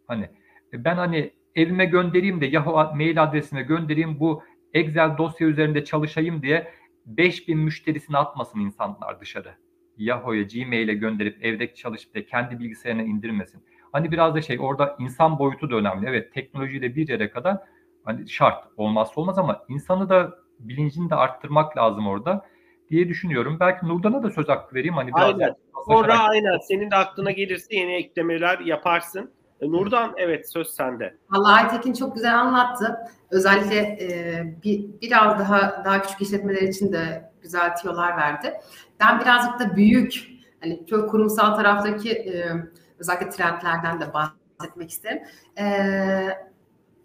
Hani e, ben hani evime göndereyim de Yahoo mail adresime göndereyim bu Excel dosya üzerinde çalışayım diye 5000 müşterisini atmasın insanlar dışarı. Yahoo'ya, Gmail'e gönderip evde çalışıp da kendi bilgisayarına indirmesin. Hani biraz da şey orada insan boyutu da önemli. Evet teknolojiyle bir yere kadar hani şart olmazsa olmaz ama insanı da bilincini de arttırmak lazım orada diye düşünüyorum. Belki Nurdan'a da söz hakkı vereyim. Hani biraz aynen. Sonra aynen senin de aklına gelirse yeni eklemeler yaparsın. E, Nurdan evet söz sende. Vallahi Aytekin çok güzel anlattı. Özellikle e, bir, biraz daha daha küçük işletmeler için de güzel tiyolar verdi. Ben birazcık da büyük hani çok kurumsal taraftaki e, özellikle trendlerden de bahsetmek isterim. E,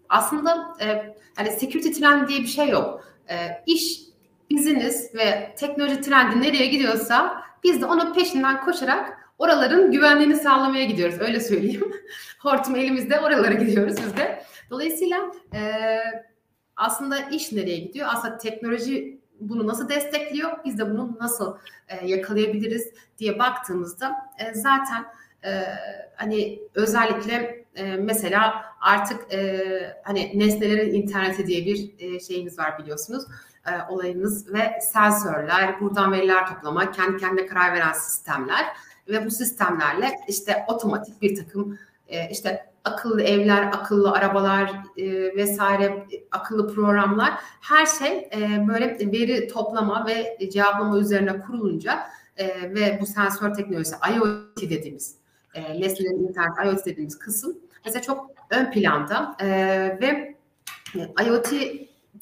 aslında e, hani security trend diye bir şey yok. E, iş business ve teknoloji trendi nereye gidiyorsa biz de onun peşinden koşarak oraların güvenliğini sağlamaya gidiyoruz. Öyle söyleyeyim. Hortum elimizde oralara gidiyoruz biz de. Dolayısıyla e, aslında iş nereye gidiyor? Aslında teknoloji bunu nasıl destekliyor? Biz de bunu nasıl e, yakalayabiliriz diye baktığımızda e, zaten e, hani özellikle e, mesela artık e, hani nesnelerin interneti diye bir e, şeyimiz var biliyorsunuz e, olayımız ve sensörler, buradan veriler toplama, kendi kendine karar veren sistemler ve bu sistemlerle işte otomatik bir takım e, işte akıllı evler, akıllı arabalar e, vesaire, akıllı programlar her şey e, böyle veri toplama ve cevaplama üzerine kurulunca e, ve bu sensör teknolojisi IoT dediğimiz e, nesnelerin internet IoT dediğimiz kısım mesela çok ön planda e, ve IoT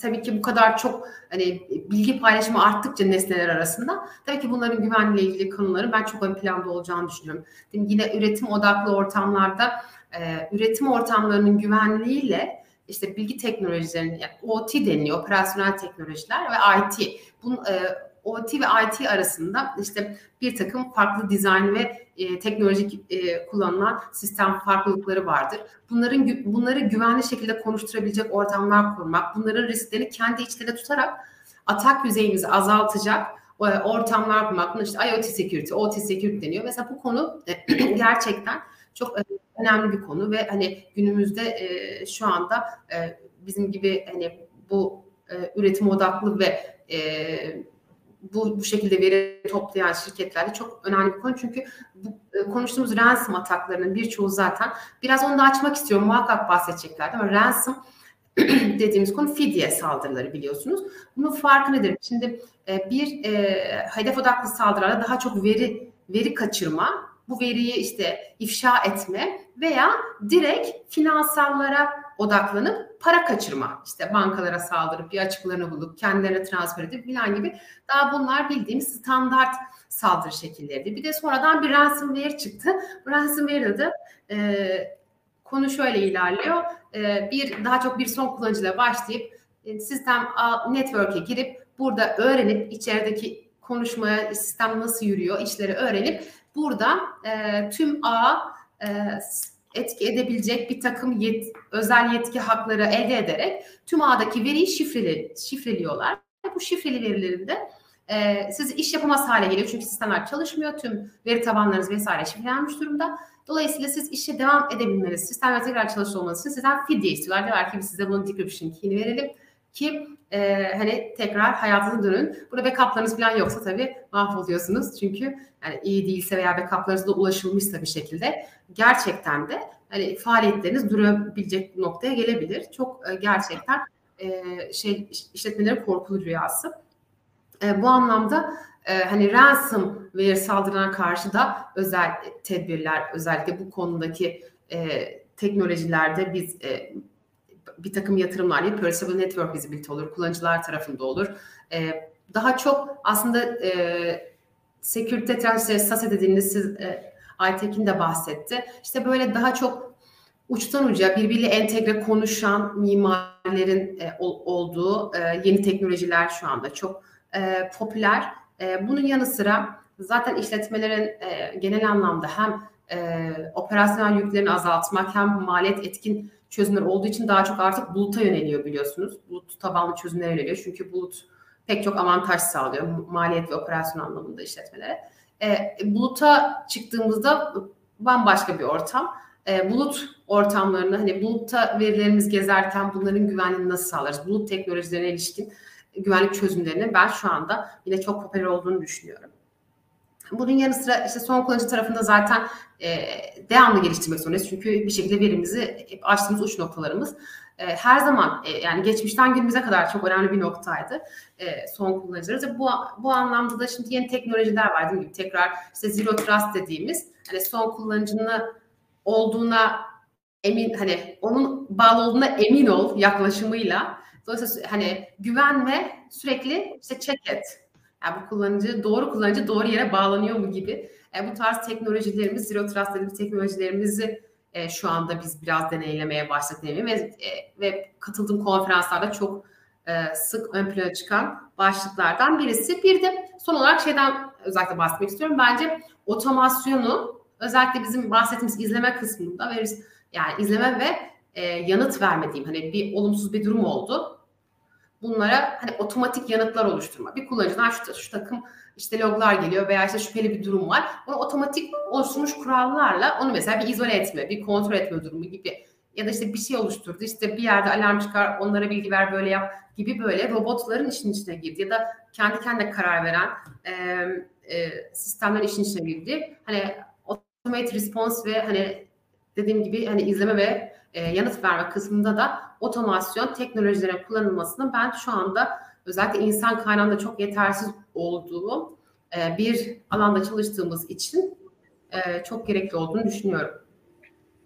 tabii ki bu kadar çok hani bilgi paylaşımı arttıkça nesneler arasında tabii ki bunların güvenliğiyle ilgili konuların ben çok ön planda olacağını düşünüyorum. Yine üretim odaklı ortamlarda e, üretim ortamlarının güvenliğiyle işte bilgi teknolojilerinin yani OT deniliyor, operasyonel teknolojiler ve IT. Bunun, e, OT ve IT arasında işte bir takım farklı dizayn ve e, teknolojik e, kullanılan sistem farklılıkları vardır. Bunların bunları güvenli şekilde konuşturabilecek ortamlar kurmak, bunların risklerini kendi içlerinde tutarak atak yüzeyimizi azaltacak e, ortamlar kurmak. Bunun işte IoT security, OT security deniyor. Mesela bu konu e, gerçekten çok e, önemli bir konu ve hani günümüzde e, şu anda e, bizim gibi hani bu e, üretim odaklı ve e, bu, bu şekilde veri toplayan şirketlerde çok önemli bir konu. Çünkü bu, e, konuştuğumuz ransom ataklarının birçoğu zaten biraz onu da açmak istiyorum. Muhakkak bahsedeceklerdi ama ransom dediğimiz konu fidye saldırıları biliyorsunuz. Bunun farkı nedir? Şimdi e, bir e, hedef odaklı saldırılarda daha çok veri veri kaçırma, bu veriyi işte ifşa etme veya direkt finansallara odaklanıp para kaçırma. İşte bankalara saldırıp bir açıklarını bulup kendilerine transfer edip filan gibi. Daha bunlar bildiğimiz standart saldırı şekilleriydi. Bir de sonradan bir ransomware çıktı. Bu ransomware'da da e, konu şöyle ilerliyor. E, bir daha çok bir son kullanıcıyla başlayıp e, sistem network'e girip burada öğrenip içerideki konuşmaya sistem nasıl yürüyor işleri öğrenip burada e, tüm ağ e, etki edebilecek bir takım yet, özel yetki hakları elde ederek tüm ağdaki veriyi şifreli, şifreliyorlar. Bu şifreli verilerinde e, siz iş yapamaz hale geliyor çünkü sistemler çalışmıyor. Tüm veri tabanlarınız vesaire şifrelenmiş durumda. Dolayısıyla siz işe devam edebilmeniz, sistemler tekrar çalışıyor olmanız için sizden fidye istiyorlar. Diyorlar ki biz size bunun decryption key'ini verelim ki e, hani tekrar hayatınıza dönün. Burada backup'larınız falan yoksa tabii mahvoluyorsunuz. Çünkü yani iyi değilse veya backup'larınız da ulaşılmışsa bir şekilde gerçekten de hani faaliyetleriniz durabilecek noktaya gelebilir. Çok e, gerçekten e, şey işletmelerin korkulu rüyası. E, bu anlamda e, hani ransomware saldırına karşı da özel tedbirler özellikle bu konudaki e, teknolojilerde biz e, bir takım yatırımlar değil, Perceivable Network Visibility olur, kullanıcılar tarafında olur. E, daha çok aslında e, security transfer SAS dediğiniz siz e, Aytekin de bahsetti. İşte böyle daha çok uçtan uca birbiriyle entegre konuşan mimarlerin e, ol, olduğu e, yeni teknolojiler şu anda çok e, popüler. E, bunun yanı sıra zaten işletmelerin e, genel anlamda hem e, operasyonel yüklerini azaltmak hem maliyet etkin çözümler olduğu için daha çok artık buluta yöneliyor biliyorsunuz. Bulut tabanlı çözümlere yöneliyor. Çünkü bulut pek çok avantaj sağlıyor maliyet ve operasyon anlamında işletmelere. E, buluta çıktığımızda bambaşka bir ortam. E, bulut ortamlarını hani bulutta verilerimiz gezerken bunların güvenliğini nasıl sağlarız? Bulut teknolojilerine ilişkin güvenlik çözümlerini ben şu anda yine çok popüler olduğunu düşünüyorum. Bunun yanı sıra işte son kullanıcı tarafında zaten e, devamlı geliştirmek zorundayız. Çünkü bir şekilde verimizi açtığımız uç noktalarımız e, her zaman e, yani geçmişten günümüze kadar çok önemli bir noktaydı e, son kullanıcıları. Bu, bu anlamda da şimdi yeni teknolojiler var dediğim gibi tekrar işte Zero Trust dediğimiz hani son kullanıcının olduğuna emin hani onun bağlı olduğuna emin ol yaklaşımıyla dolayısıyla hani güvenme sürekli işte check et yani bu kullanıcı doğru kullanıcı doğru yere bağlanıyor mu gibi. E, bu tarz teknolojilerimiz, Zero Trust dediğimiz teknolojilerimizi e, şu anda biz biraz deneylemeye başladık ve, e, ve katıldığım konferanslarda çok e, sık ön plana çıkan başlıklardan birisi. Bir de son olarak şeyden özellikle bahsetmek istiyorum. Bence otomasyonu özellikle bizim bahsettiğimiz izleme kısmında veririz. Yani izleme ve e, yanıt vermediğim hani bir olumsuz bir durum oldu bunlara hani otomatik yanıtlar oluşturma. Bir kullanıcıdan şu, şu takım işte loglar geliyor veya işte şüpheli bir durum var. Onu otomatik oluşturmuş kurallarla onu mesela bir izole etme, bir kontrol etme durumu gibi ya da işte bir şey oluşturdu işte bir yerde alarm çıkar onlara bilgi ver böyle yap gibi böyle robotların işin içine girdi ya da kendi kendine karar veren e, e, sistemlerin işin içine girdi. Hani automate response ve hani dediğim gibi hani izleme ve e, yanıt verme kısmında da otomasyon teknolojilerin kullanılmasının ben şu anda özellikle insan kaynağında çok yetersiz olduğu e, bir alanda çalıştığımız için e, çok gerekli olduğunu düşünüyorum.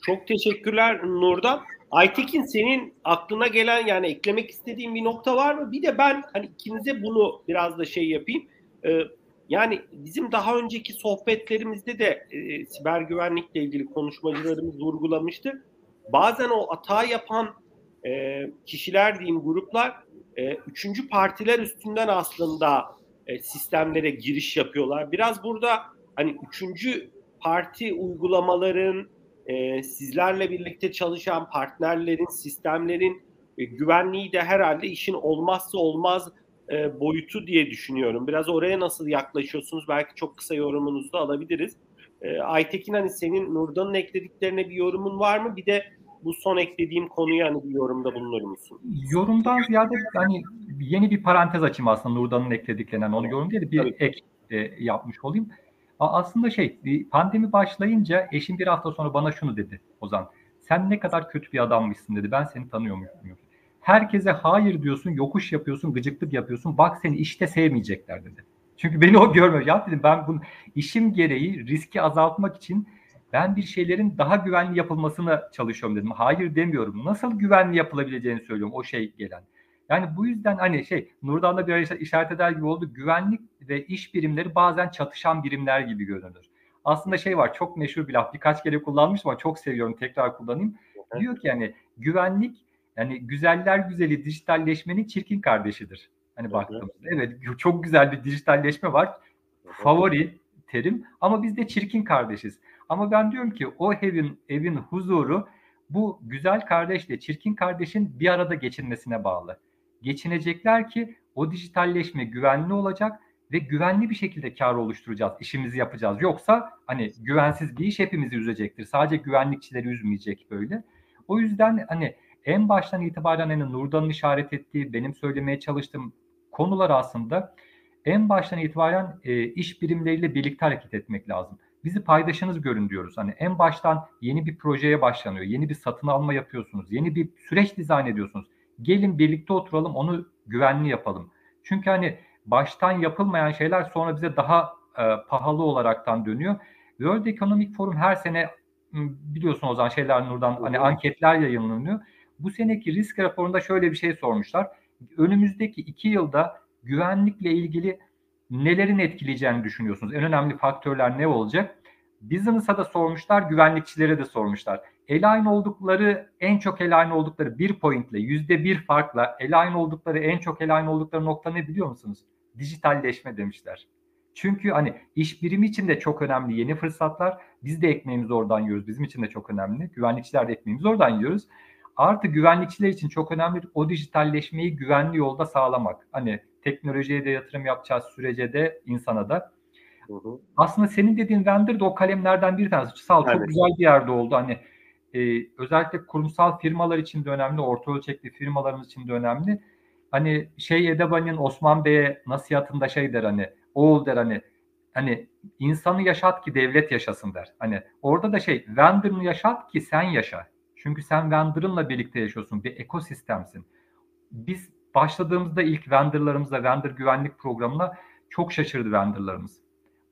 Çok teşekkürler Nurdan. Aytekin senin aklına gelen yani eklemek istediğin bir nokta var mı? Bir de ben hani ikinize bunu biraz da şey yapayım. Ee, yani bizim daha önceki sohbetlerimizde de e, siber güvenlikle ilgili konuşmacılarımız vurgulamıştı. Bazen o hata yapan e, kişiler diyeyim gruplar e, üçüncü partiler üstünden aslında e, sistemlere giriş yapıyorlar. Biraz burada hani üçüncü parti uygulamaların e, sizlerle birlikte çalışan partnerlerin, sistemlerin e, güvenliği de herhalde işin olmazsa olmaz e, boyutu diye düşünüyorum. Biraz oraya nasıl yaklaşıyorsunuz? Belki çok kısa yorumunuzu da alabiliriz. E, Aytekin hani senin Nurdan'ın eklediklerine bir yorumun var mı? Bir de bu son eklediğim konuya hani bir yorumda bulunur musun? Yorumdan ziyade hani yeni bir parantez açayım aslında Nurdan'ın eklediklerinden. Onu yorum değil de bir Tabii. ek e, yapmış olayım. Aslında şey pandemi başlayınca eşim bir hafta sonra bana şunu dedi Ozan. Sen ne kadar kötü bir adammışsın dedi. Ben seni tanıyorum. Herkese hayır diyorsun, yokuş yapıyorsun, gıcıklık yapıyorsun. Bak seni işte sevmeyecekler dedi. Çünkü beni o görmüyor. Ya dedim ben bunu işim gereği riski azaltmak için ben bir şeylerin daha güvenli yapılmasına çalışıyorum dedim. Hayır demiyorum. Nasıl güvenli yapılabileceğini söylüyorum o şey gelen. Yani bu yüzden hani şey Nurdan da bir işaret eder gibi oldu. Güvenlik ve iş birimleri bazen çatışan birimler gibi görünür. Aslında şey var çok meşhur bir laf birkaç kere kullanmıştım ama çok seviyorum tekrar kullanayım. Diyor ki yani güvenlik yani güzeller güzeli dijitalleşmenin çirkin kardeşidir. Hani evet. baktığımızda evet çok güzel bir dijitalleşme var. Evet. Favori terim ama biz de çirkin kardeşiz. Ama ben diyorum ki o evin evin huzuru bu güzel kardeşle çirkin kardeşin bir arada geçinmesine bağlı. Geçinecekler ki o dijitalleşme güvenli olacak ve güvenli bir şekilde kar oluşturacağız, işimizi yapacağız. Yoksa hani güvensiz bir iş hepimizi üzecektir. Sadece güvenlikçileri üzmeyecek böyle. O yüzden hani en baştan itibaren hani Nurdan'ın işaret ettiği, benim söylemeye çalıştığım konular aslında en baştan itibaren e, iş birimleriyle birlikte hareket etmek lazım. Bizi paydaşınız görün diyoruz. Hani en baştan yeni bir projeye başlanıyor. Yeni bir satın alma yapıyorsunuz. Yeni bir süreç dizayn ediyorsunuz. Gelin birlikte oturalım onu güvenli yapalım. Çünkü hani baştan yapılmayan şeyler sonra bize daha e, pahalı olaraktan dönüyor. World Economic Forum her sene biliyorsun o zaman şeyler Nurdan hani anketler yayınlanıyor. Bu seneki risk raporunda şöyle bir şey sormuşlar. Önümüzdeki iki yılda güvenlikle ilgili nelerin etkileyeceğini düşünüyorsunuz? En önemli faktörler ne olacak? Business'a da sormuşlar, güvenlikçilere de sormuşlar. Align oldukları, en çok align oldukları bir pointle, yüzde bir farkla align oldukları, en çok align oldukları nokta ne biliyor musunuz? Dijitalleşme demişler. Çünkü hani iş birimi için de çok önemli yeni fırsatlar. Biz de ekmeğimizi oradan yiyoruz. Bizim için de çok önemli. Güvenlikçiler de ekmeğimizi oradan yiyoruz. Artı güvenlikçiler için çok önemli o dijitalleşmeyi güvenli yolda sağlamak. Hani teknolojiye de yatırım yapacağız sürece de insana da. Hı hı. Aslında senin dediğin vendor da o kalemlerden bir tanesi. Sağ ol, evet. çok güzel bir yerde oldu. Hani e, özellikle kurumsal firmalar için de önemli, orta ölçekli firmalarımız için de önemli. Hani şey Edebani'nin Osman Bey'e nasihatında şey der hani oğul der hani hani insanı yaşat ki devlet yaşasın der. Hani orada da şey vendor'ını yaşat ki sen yaşa. Çünkü sen vendor'ınla birlikte yaşıyorsun. Bir ekosistemsin. Biz başladığımızda ilk vendorlarımızla vendor güvenlik programına çok şaşırdı vendorlarımız.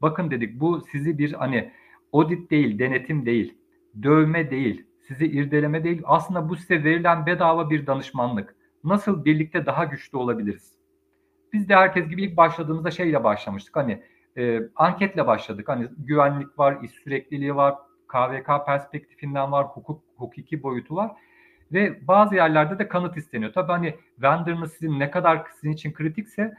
Bakın dedik bu sizi bir hani audit değil, denetim değil, dövme değil, sizi irdeleme değil. Aslında bu size verilen bedava bir danışmanlık. Nasıl birlikte daha güçlü olabiliriz? Biz de herkes gibi ilk başladığımızda şeyle başlamıştık. Hani e, anketle başladık. Hani güvenlik var, iş sürekliliği var, KVK perspektifinden var, hukuk hukuki boyutu var. Ve bazı yerlerde de kanıt isteniyor. Tabii hani vendor'ınız sizin ne kadar sizin için kritikse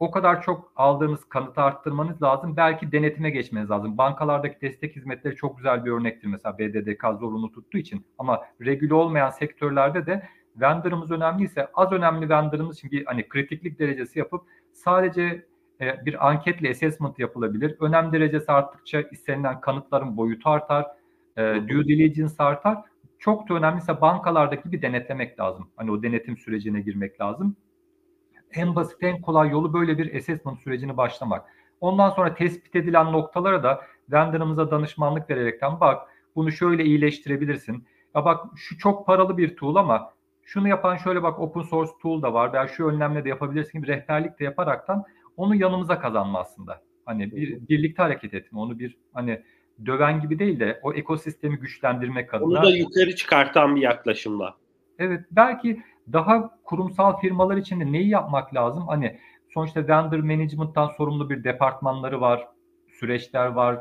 o kadar çok aldığınız kanıtı arttırmanız lazım. Belki denetime geçmeniz lazım. Bankalardaki destek hizmetleri çok güzel bir örnektir. Mesela BDDK zorunlu tuttuğu için. Ama regüle olmayan sektörlerde de vendor'ımız önemliyse az önemli vendor'ımız için bir hani kritiklik derecesi yapıp sadece e, bir anketle assessment yapılabilir. Önem derecesi arttıkça istenilen kanıtların boyutu artar, e, due diligence artar. Çok da önemliyse bankalardaki gibi denetlemek lazım. Hani o denetim sürecine girmek lazım. En basit, en kolay yolu böyle bir assessment sürecini başlamak. Ondan sonra tespit edilen noktalara da vendor'ımıza danışmanlık vererekten bak bunu şöyle iyileştirebilirsin. Ya bak şu çok paralı bir tool ama şunu yapan şöyle bak open source tool da var veya şu önlemle de yapabilirsin gibi rehberlik de yaparaktan onu yanımıza kazanma aslında. Hani bir, birlikte hareket etme. Onu bir hani döven gibi değil de o ekosistemi güçlendirmek adına. Onu da yukarı çıkartan bir yaklaşımla. Evet belki daha kurumsal firmalar için de neyi yapmak lazım? Hani sonuçta vendor management'tan sorumlu bir departmanları var, süreçler var.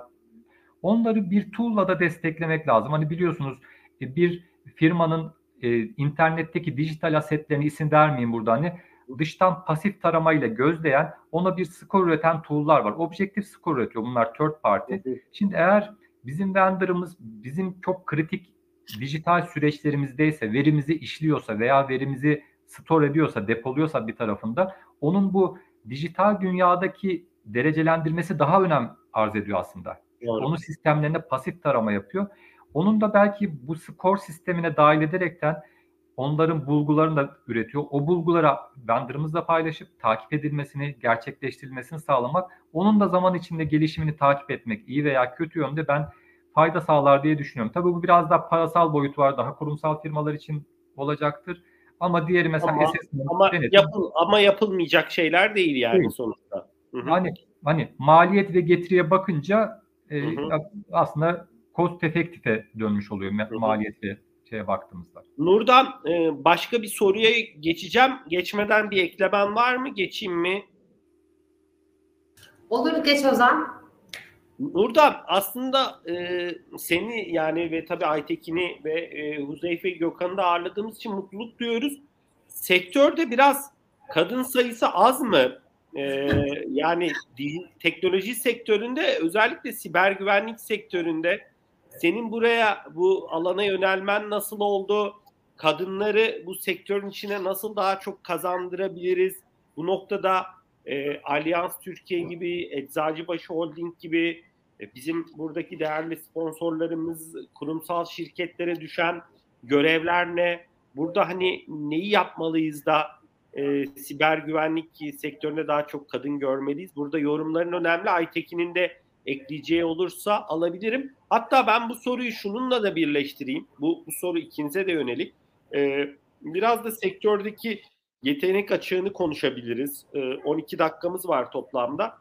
Onları bir tool'la da desteklemek lazım. Hani biliyorsunuz e, bir firmanın e, internetteki dijital asetlerini isim vermeyeyim burada hani dıştan pasif taramayla gözleyen ona bir skor üreten tool'lar var. Objektif skor üretiyor bunlar third party. Şimdi eğer bizim vendor'ımız bizim çok kritik dijital süreçlerimizdeyse, verimizi işliyorsa veya verimizi store ediyorsa, depoluyorsa bir tarafında onun bu dijital dünyadaki derecelendirmesi daha önem arz ediyor aslında. Doğru. Onun sistemlerine pasif tarama yapıyor. Onun da belki bu skor sistemine dahil ederekten onların bulgularını da üretiyor. O bulgulara vendor'ımızla paylaşıp takip edilmesini, gerçekleştirilmesini sağlamak, onun da zaman içinde gelişimini takip etmek iyi veya kötü yönde ben fayda sağlar diye düşünüyorum. Tabii bu biraz daha parasal boyutu var. Daha kurumsal firmalar için olacaktır. Ama diğeri mesela ama, ama, yapıl, ama yapılmayacak şeyler değil yani değil. sonuçta. Hı-hı. Hani hani maliyet ve getiriye bakınca e, aslında cost efektife dönmüş oluyor Hı-hı. maliyet ve şeye baktığımızda. Nurdan e, başka bir soruya geçeceğim. Geçmeden bir eklemen var mı? Geçeyim mi? Olur geç Ozan. Nurdan aslında e, seni yani ve tabii Aytekin'i ve e, Huzeyfe Gökhan'ı da ağırladığımız için mutluluk duyuyoruz. Sektörde biraz kadın sayısı az mı? E, yani teknoloji sektöründe özellikle siber güvenlik sektöründe senin buraya bu alana yönelmen nasıl oldu? Kadınları bu sektörün içine nasıl daha çok kazandırabiliriz? Bu noktada e, Alyans Türkiye gibi, Eczacıbaşı Holding gibi e, bizim buradaki değerli sponsorlarımız, kurumsal şirketlere düşen görevler ne? Burada hani neyi yapmalıyız da e, siber güvenlik sektöründe daha çok kadın görmeliyiz? Burada yorumların önemli. Aytekin'in de ekleyeceği olursa alabilirim. Hatta ben bu soruyu şununla da birleştireyim. Bu, bu soru ikinize de yönelik. Ee, biraz da sektördeki yetenek açığını konuşabiliriz. Ee, 12 dakikamız var toplamda.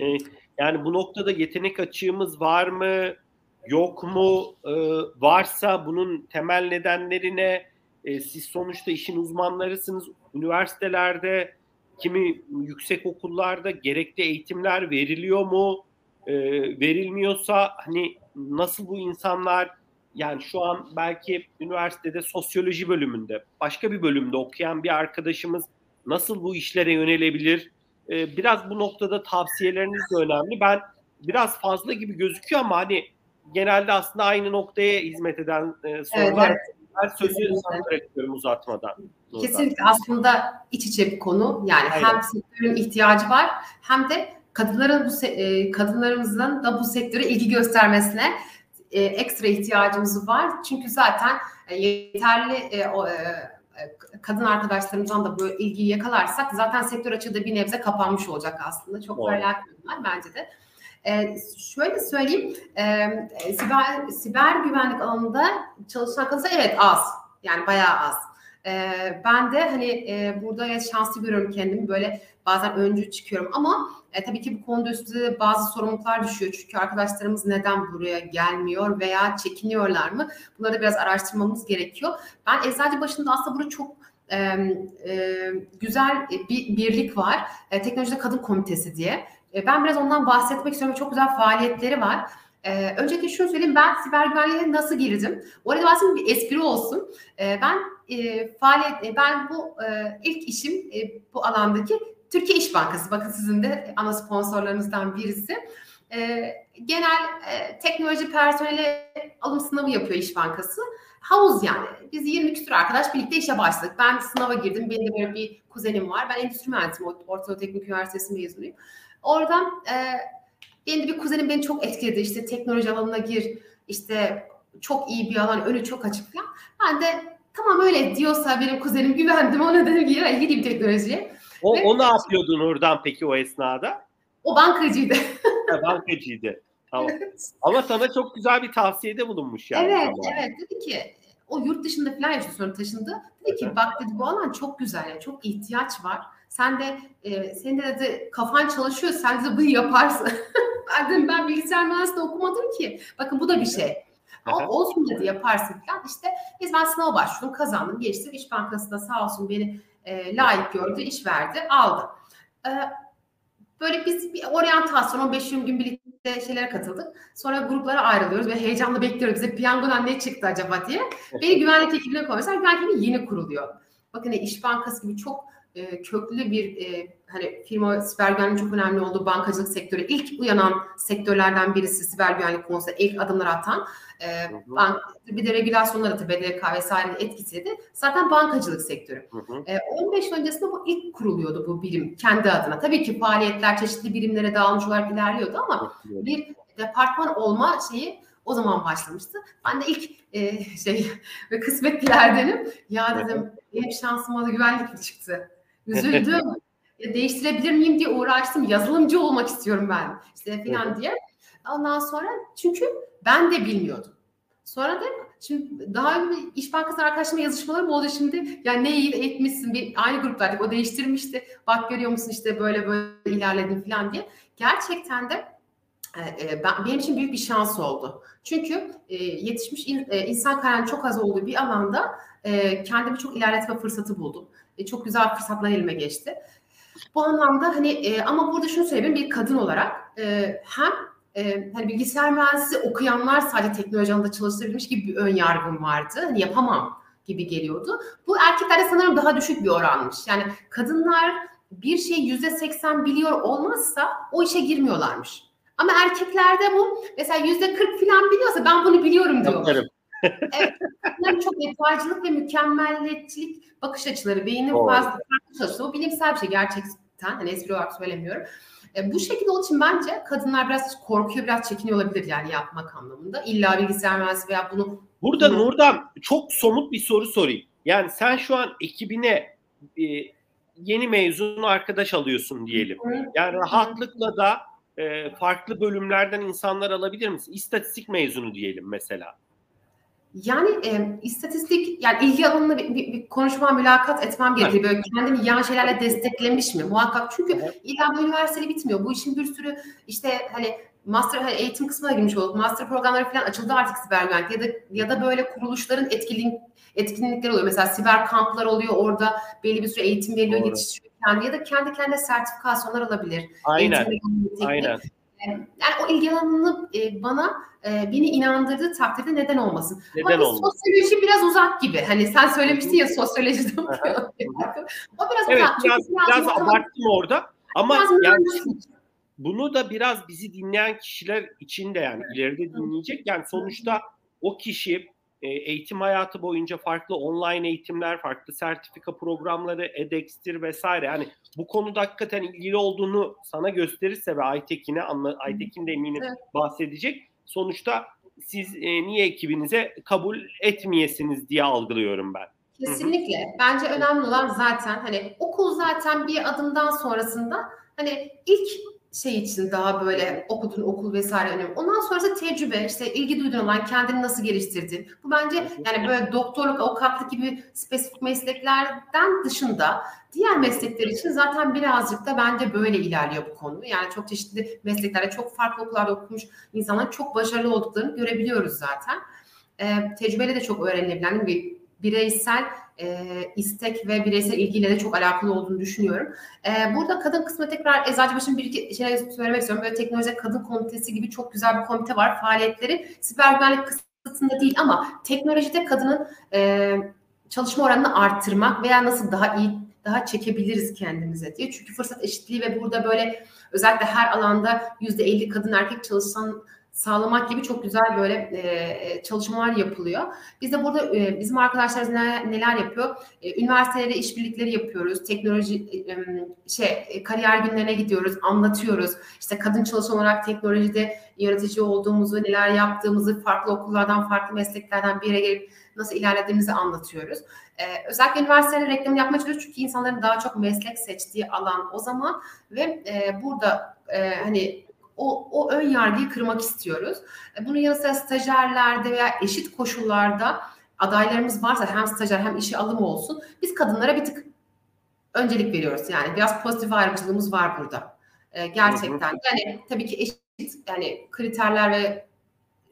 Ee, yani bu noktada yetenek açığımız var mı? Yok mu? Ee, varsa bunun temel nedenlerine e, siz sonuçta işin uzmanlarısınız. Üniversitelerde, kimi yüksek okullarda gerekli eğitimler veriliyor mu? E, verilmiyorsa hani nasıl bu insanlar yani şu an belki üniversitede sosyoloji bölümünde başka bir bölümde okuyan bir arkadaşımız nasıl bu işlere yönelebilir? Ee, biraz bu noktada tavsiyeleriniz de önemli. Ben biraz fazla gibi gözüküyor ama hani genelde aslında aynı noktaya hizmet eden e, sorular. Evet, evet. Ben sözü sana bırakıyorum uzatmadan. Kesinlikle aslında iç içe bir konu. Yani Aynen. hem sektörün ihtiyacı var hem de kadınların bu e, kadınlarımızın da bu sektöre ilgi göstermesine e, ekstra ihtiyacımız var. Çünkü zaten e, yeterli e, o, e, kadın arkadaşlarımızdan da bu ilgiyi yakalarsak zaten sektör açığı da bir nebze kapanmış olacak aslında. Çok paralel konular bence de. Ee, şöyle söyleyeyim, e, siber, siber güvenlik alanında çalışan kadınsa evet az. Yani bayağı az. E, ben de hani e, burada şanslı görüyorum kendimi böyle bazen öncü çıkıyorum ama e, tabii ki bu konuda üstünde bazı sorumluluklar düşüyor. Çünkü arkadaşlarımız neden buraya gelmiyor veya çekiniyorlar mı? Bunları da biraz araştırmamız gerekiyor. Ben eczacı başında aslında burada çok e, e, güzel bir birlik var. E, Teknolojide Kadın Komitesi diye. E, ben biraz ondan bahsetmek istiyorum. Çok güzel faaliyetleri var. Ee, öncelikle şunu söyleyeyim ben siber güvenliğe nasıl girdim? Arada aslında bir espri olsun. Ee, ben e, faaliyet e, ben bu e, ilk işim e, bu alandaki Türkiye İş Bankası. Bakın sizin de ana sponsorlarınızdan birisi. E, genel e, teknoloji personeli alım sınavı yapıyor İş Bankası. Havuz yani. Biz 20 küsur arkadaş birlikte işe başladık. Ben sınava girdim. Benim de böyle bir kuzenim var. Ben endüstri mühendisiyim. Orta Teknik Üniversitesi mezunuyum. Oradan e, benim de bir kuzenim beni çok etkiledi. İşte teknoloji alanına gir. İşte çok iyi bir alan. Önü çok açık falan. Ben de tamam öyle diyorsa benim kuzenim güvendim. Ona dedim ki ya gideyim teknolojiye. O, Ve- o ne yapıyordu Nurdan peki o esnada? O bankacıydı. Ha, bankacıydı. Tamam. Ama sana çok güzel bir tavsiyede bulunmuş yani. evet, Tamam. evet. Dedi ki o yurt dışında falan yaşıyor sonra taşındı. Dedi ki Evet. bak dedi bu alan çok güzel yani çok ihtiyaç var. Sen de e, senin de dedi kafan çalışıyor sen de bunu yaparsın. ben dedim ben bilgisayar mühendisliği okumadım ki. Bakın bu da bir şey. O, Aha. olsun dedi yaparsın falan. İşte biz ben sınava başvurdum kazandım geçtim. İş Bankası'nda sağ olsun beni e, layık gördü iş verdi aldı. E, böyle biz bir oryantasyon 15-20 gün birlikte şeylere katıldık. Sonra gruplara ayrılıyoruz ve heyecanla bekliyoruz. Bize piyangodan ne çıktı acaba diye. Beni güvenlik ekibine koymuşlar. Güvenlik ekibi yeni kuruluyor. Bakın e, İş Bankası gibi çok e, köklü bir e, hani firma siber güvenliğin çok önemli olduğu bankacılık sektörü ilk uyanan sektörlerden birisi siber güvenlik konusunda ilk adımlar atan e, bank, bir de regülasyonları tabii BDK vesairenin etkisiydi. Zaten bankacılık sektörü. Hı hı. E, 15 yıl öncesinde bu ilk kuruluyordu bu birim kendi adına. Tabii ki faaliyetler çeşitli birimlere dağılmış olarak ilerliyordu ama bir departman olma şeyi o zaman başlamıştı. Ben de ilk e, şey ve kısmet dilerdenim. Ya dedim benim şansıma da güvenlik çıktı. Üzüldüm. Değiştirebilir miyim diye uğraştım. Yazılımcı olmak istiyorum ben. İşte falan diye. Ondan sonra çünkü ben de bilmiyordum. Sonra da şimdi daha önce İş Bankası arkadaşlarımla yazışmalarım oldu şimdi. Ya ne iyi eğitmişsin. Bir, aynı gruptaydık. O değiştirmişti. Bak görüyor musun işte böyle böyle ilerledin falan diye. Gerçekten de e, e, ben, benim için büyük bir şans oldu. Çünkü e, yetişmiş in, e, insan kaynağının çok az olduğu bir alanda e, kendimi çok ilerletme fırsatı buldum. E, çok güzel fırsatlar elime geçti. Bu anlamda hani e, ama burada şunu söyleyeyim bir kadın olarak e, hem e, hani bilgisayar mühendisi okuyanlar sadece teknoloji alanında çalıştırabilmiş gibi bir ön yargım vardı. Hani yapamam gibi geliyordu. Bu erkeklerde sanırım daha düşük bir oranmış. Yani kadınlar bir şey yüzde seksen biliyor olmazsa o işe girmiyorlarmış. Ama erkeklerde bu mesela yüzde kırk falan biliyorsa ben bunu biliyorum diyor. Yaparım. Bunların çok detaycılık ve mükemmelliyetçilik bakış açıları, beynin Doğru. fazla farklı çalışıyor. Bu bilimsel bir şey gerçekten. Hani espri olarak söylemiyorum. E, bu şekilde olduğu için bence kadınlar biraz korkuyor, biraz çekiniyor olabilir yani yapmak anlamında. İlla bilgisayar mühendisi veya bunu Burada Hı. Nurdan çok somut bir soru sorayım. Yani sen şu an ekibine e, yeni mezun arkadaş alıyorsun diyelim. Yani rahatlıkla da e, farklı bölümlerden insanlar alabilir misin? İstatistik mezunu diyelim mesela. Yani e, istatistik, yani ilgi alanına bir, bir, bir konuşma, mülakat etmem gerekiyor. Böyle kendini yan şeylerle desteklemiş mi? Muhakkak çünkü Evet. illa bu üniversiteli bitmiyor. Bu işin bir sürü işte hani master hani eğitim kısmına girmiş olduk. Master programları falan açıldı artık siber güvenlik ya da ya da böyle kuruluşların etkinlik etkinlikleri oluyor. Mesela siber kamplar oluyor. Orada belli bir süre eğitim veriliyor, Doğru. yetiştiriyor kendi ya da kendi kendine sertifikasyonlar alabilir. Aynen. Eğitim. Aynen. Yani o ilgi alanını bana e, beni inandırdığı takdirde neden olmasın? Ama Neden bir olmaz? sosyoloji biraz uzak gibi. Hani sen söylemiştin ya sosyolojide Aha. okuyor. o biraz Evet uzak. Biraz, biraz matematik, abarttım orada. Ama biraz yani bunu da biraz bizi dinleyen kişiler için de yani ileride dinleyecek. Yani sonuçta o kişi e, eğitim hayatı boyunca farklı online eğitimler, farklı sertifika programları, edX'tir vesaire. Yani bu konuda hakikaten ilgili olduğunu sana gösterirse ve Aytekin'e, Aytekin de eminim Evet. bahsedecek. Sonuçta siz e, niye ekibinize kabul etmeyesiniz diye algılıyorum ben. Kesinlikle. Bence önemli olan zaten hani okul zaten bir adımdan sonrasında hani ilk şey için daha böyle okudun okul vesaire önemli. Ondan sonrası tecrübe, işte ilgi duyduğun olan kendini nasıl geliştirdin. Bu bence yani böyle doktorluk, avukatlık gibi spesifik mesleklerden dışında diğer meslekler için zaten birazcık da bence böyle ilerliyor bu konu. Yani çok çeşitli mesleklerde çok farklı okullarda okumuş insanların çok başarılı olduklarını görebiliyoruz zaten. Ee, tecrübeyle de çok öğrenilebilen bir bireysel e, istek ve bireysel ilgiyle de çok alakalı olduğunu düşünüyorum. E, burada kadın kısmı tekrar Eczacıbaşı'nın bir iki şey söylemek istiyorum. Böyle teknolojide kadın komitesi gibi çok güzel bir komite var. Faaliyetleri siber güvenlik kısmında değil ama teknolojide kadının e, çalışma oranını arttırmak veya nasıl daha iyi daha çekebiliriz kendimize diye. Çünkü fırsat eşitliği ve burada böyle özellikle her alanda yüzde elli kadın erkek çalışan sağlamak gibi çok güzel böyle e, çalışmalar yapılıyor. Biz de burada e, bizim arkadaşlarımız neler, neler yapıyor? E, üniversitelere işbirlikleri yapıyoruz. Teknoloji e, şey kariyer günlerine gidiyoruz, anlatıyoruz. İşte kadın çalışan olarak teknolojide yaratıcı olduğumuzu, neler yaptığımızı, farklı okullardan, farklı mesleklerden bir yere gelip nasıl ilerlediğimizi anlatıyoruz. Ee, özellikle üniversitelerde reklam yapmaya çalışıyoruz çünkü insanların daha çok meslek seçtiği alan o zaman ve e, burada e, hani o, o ön yargıyı kırmak istiyoruz. E, bunun yanı sıra stajyerlerde veya eşit koşullarda adaylarımız varsa hem stajyer hem işe alım olsun biz kadınlara bir tık öncelik veriyoruz. Yani biraz pozitif ayrımcılığımız var burada. E, gerçekten. Yani tabii ki eşit yani kriterler ve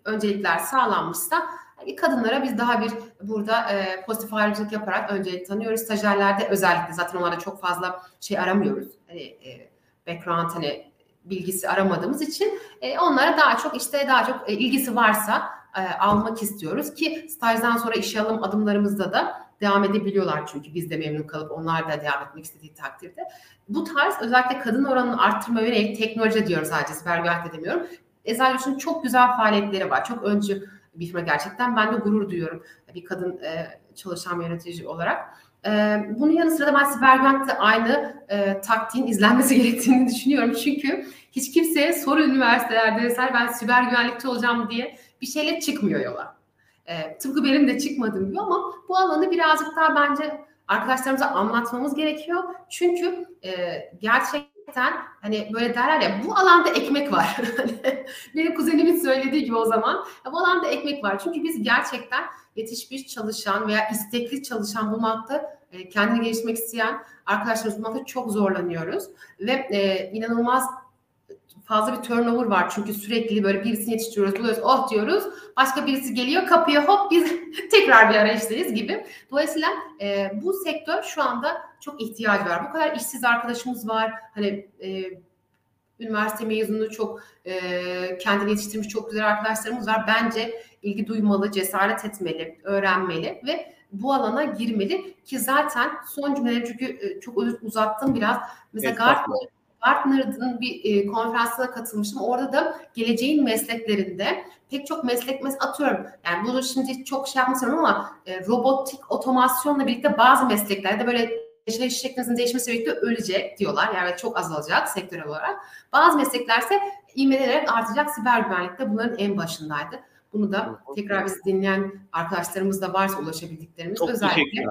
öncelikler sağlanmışsa hani kadınlara biz daha bir burada e, pozitif ayrımcılık yaparak öncelik tanıyoruz. Stajyerlerde özellikle zaten onlarda çok fazla şey aramıyoruz. Hani e, background hani bilgisi aramadığımız için e, onlara daha çok işte daha çok e, ilgisi varsa e, almak istiyoruz ki stajdan sonra işe alım adımlarımızda da devam edebiliyorlar çünkü biz de memnun kalıp onlar da devam etmek istediği takdirde. Bu tarz özellikle kadın oranını arttırma yönelik teknoloji diyorum sadece siber güvenlik demiyorum. Eczacı çok güzel faaliyetleri var. Çok öncü bir firma gerçekten. Ben de gurur duyuyorum bir kadın e, çalışan yönetici olarak. E, bunun yanı sıra da ben siber güvenlikte aynı e, taktiğin izlenmesi gerektiğini düşünüyorum. Çünkü hiç kimseye soru üniversitelerde vesaire ben siber güvenlikçi olacağım diye bir şeyle çıkmıyor yola. E, tıpkı benim de çıkmadım gibi ama bu alanı birazcık daha bence arkadaşlarımıza anlatmamız gerekiyor. Çünkü e, gerçekten hani böyle derler ya bu alanda ekmek var. Benim kuzenimin söylediği gibi o zaman ya bu alanda ekmek var. Çünkü biz gerçekten yetişmiş çalışan veya istekli çalışan bulmakta e, kendini geliştirmek isteyen arkadaşlarımız bulmakta çok zorlanıyoruz. Ve e, inanılmaz fazla bir turnover var. Çünkü sürekli böyle birisini yetiştiriyoruz, buluyoruz, oh diyoruz. Başka birisi geliyor, kapıya hop biz tekrar bir arayıştayız gibi. Dolayısıyla e, bu sektör şu anda çok ihtiyacı var. Bu kadar işsiz arkadaşımız var. Hani e, üniversite mezunu çok e, kendini yetiştirmiş çok güzel arkadaşlarımız var. Bence ilgi duymalı, cesaret etmeli, öğrenmeli ve bu alana girmeli ki zaten son cümleleri çünkü e, çok uzattım biraz. Mesela Gartner Gartner'ın bir e, konferansına katılmıştım. Orada da geleceğin mesleklerinde pek çok meslek mes atıyorum. Yani bunu şimdi çok şey yapmasıyorum ama e, robotik otomasyonla birlikte bazı mesleklerde böyle yaşayış şeklinizin değişmesi birlikte ölecek diyorlar. Yani çok azalacak sektörel olarak. Bazı mesleklerse ivmelenerek artacak. Siber güvenlikte bunların en başındaydı. Bunu da tekrar bizi dinleyen arkadaşlarımız da varsa ulaşabildiklerimiz Çok özellikle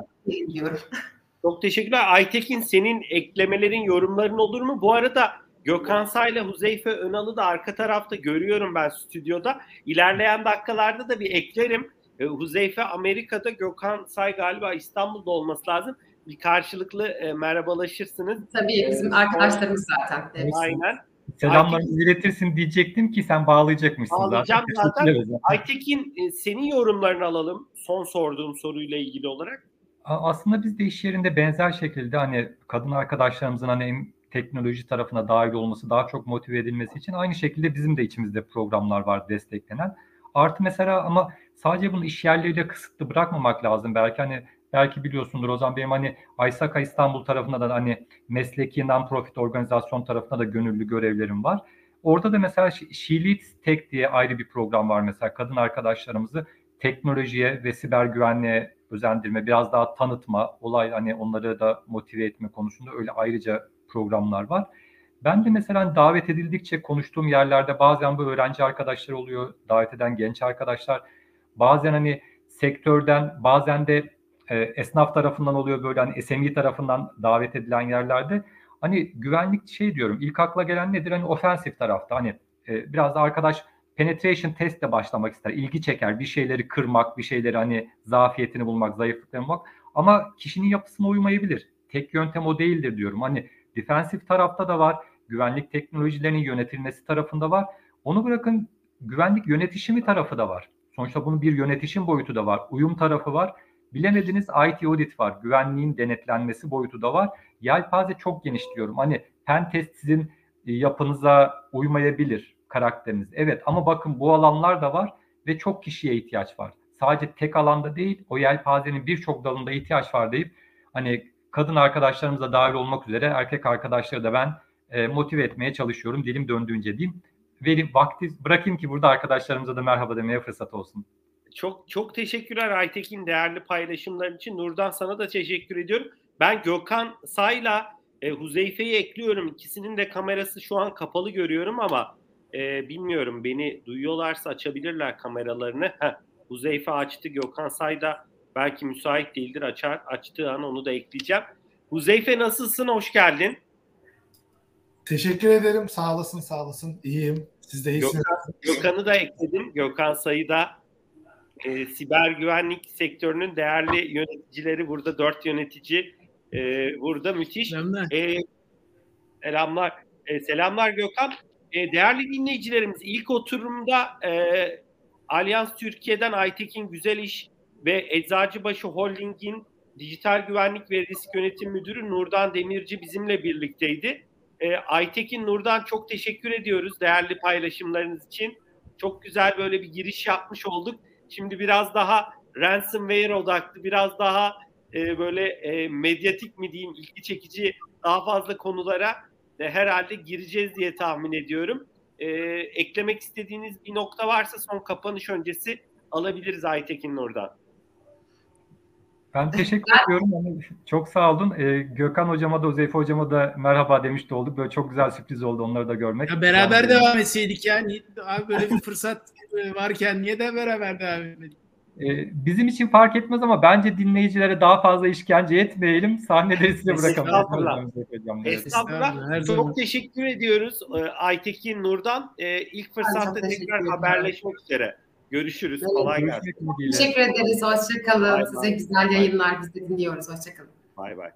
diyorum. Çok teşekkürler. Aytekin senin eklemelerin, yorumların olur mu? Bu arada Gökhan Say ile Huzeyfe Önal'ı da arka tarafta görüyorum ben stüdyoda. İlerleyen dakikalarda da bir eklerim. E, Huzeyfe Amerika'da, Gökhan Say galiba İstanbul'da olması lazım. Bir karşılıklı e, merhabalaşırsınız. Tabii bizim e, arkadaşlarımız zaten. Aynen. Selamlarınızı iletirsin diyecektim ki sen bağlayacakmışsın Bağlayacağım zaten. zaten. Aytekin e, senin yorumlarını alalım son sorduğum soruyla ilgili olarak. Aslında biz de iş yerinde benzer şekilde hani kadın arkadaşlarımızın hani teknoloji tarafına dahil olması, daha çok motive edilmesi için aynı şekilde bizim de içimizde programlar var desteklenen. Artı mesela ama sadece bunu iş yerleriyle kısıtlı bırakmamak lazım. Belki hani belki biliyorsundur o zaman benim hani Aysaka İstanbul tarafında da hani mesleki non-profit organizasyon tarafında da gönüllü görevlerim var. Orada da mesela Leads Tech diye ayrı bir program var mesela kadın arkadaşlarımızı teknolojiye ve siber güvenliğe özendirme, biraz daha tanıtma, olay hani onları da motive etme konusunda öyle ayrıca programlar var. Ben de mesela hani davet edildikçe konuştuğum yerlerde bazen bu öğrenci arkadaşlar oluyor, davet eden genç arkadaşlar. Bazen hani sektörden, bazen de e, esnaf tarafından oluyor böyle hani SME tarafından davet edilen yerlerde. Hani güvenlik şey diyorum, ilk akla gelen nedir? Hani ofensif tarafta hani e, biraz da arkadaş penetration testle başlamak ister. ilgi çeker. Bir şeyleri kırmak, bir şeyleri hani zafiyetini bulmak, zayıflıklarını bulmak. Ama kişinin yapısına uymayabilir. Tek yöntem o değildir diyorum. Hani defensif tarafta da var. Güvenlik teknolojilerinin yönetilmesi tarafında var. Onu bırakın güvenlik yönetişimi tarafı da var. Sonuçta bunun bir yönetişim boyutu da var. Uyum tarafı var. Bilemediniz IT audit var. Güvenliğin denetlenmesi boyutu da var. Yelpaze çok geniş diyorum. Hani pen test sizin e, yapınıza uymayabilir karakteriniz. Evet ama bakın bu alanlar da var ve çok kişiye ihtiyaç var. Sadece tek alanda değil o yelpazenin birçok dalında ihtiyaç var deyip hani kadın arkadaşlarımıza dahil olmak üzere erkek arkadaşları da ben e, motive etmeye çalışıyorum dilim döndüğünce diyeyim. verip vakti bırakayım ki burada arkadaşlarımıza da merhaba demeye fırsat olsun. Çok çok teşekkürler Aytekin değerli paylaşımların için. Nurdan sana da teşekkür ediyorum. Ben Gökhan Say'la e, Huzeyfe'yi ekliyorum. İkisinin de kamerası şu an kapalı görüyorum ama e, bilmiyorum beni duyuyorlarsa açabilirler kameralarını. Heh, Huzeyfe açtı. Gökhan Say da belki müsait değildir. Açar, açtığı an onu da ekleyeceğim. Huzeyfe nasılsın? Hoş geldin. Teşekkür ederim. Sağ olasın, sağ olasın. İyiyim. Siz de iyisiniz. Gökhan'ı da ekledim. Gökhan Say'ı da e, siber güvenlik sektörünün değerli yöneticileri burada. Dört yönetici e, burada müthiş. Selamlar. E, selamlar. E, selamlar Gökhan. E, değerli dinleyicilerimiz ilk oturumda e, Alyans Türkiye'den Aytekin Güzel İş ve Eczacıbaşı Holding'in Dijital Güvenlik ve Risk Yönetim Müdürü Nurdan Demirci bizimle birlikteydi. E, Aytekin Nurdan çok teşekkür ediyoruz değerli paylaşımlarınız için. Çok güzel böyle bir giriş yapmış olduk. Şimdi biraz daha ransomware odaklı, biraz daha e, böyle e, medyatik mi diyeyim, ilgi çekici daha fazla konulara e, herhalde gireceğiz diye tahmin ediyorum. E, eklemek istediğiniz bir nokta varsa son kapanış öncesi alabiliriz Aytekin oradan. Ben teşekkür ediyorum. Yani çok sağ olun. Ee, Gökhan hocama da Uzeyfe hocama da merhaba demiş de olduk. Böyle çok güzel sürpriz oldu onları da görmek. Ya beraber Yani, devam etseydik ya. Niye- Abi böyle bir fırsat varken niye de beraber devam etmedik? e, bizim için fark etmez ama bence dinleyicilere daha fazla işkence etmeyelim. Sahneleri size bırakalım. Estağfurullah. Estağfurullah. Çok teşekkür ediyoruz e, Aytekin Nurdan. E, ilk fırsatta tekrar haberleşmek üzere. Görüşürüz. Evet, Kolay gelsin. Teşekkür ederiz. Hoşçakalın. Size güzel yayınlar. Biz de dinliyoruz. Hoşçakalın. Bay bay.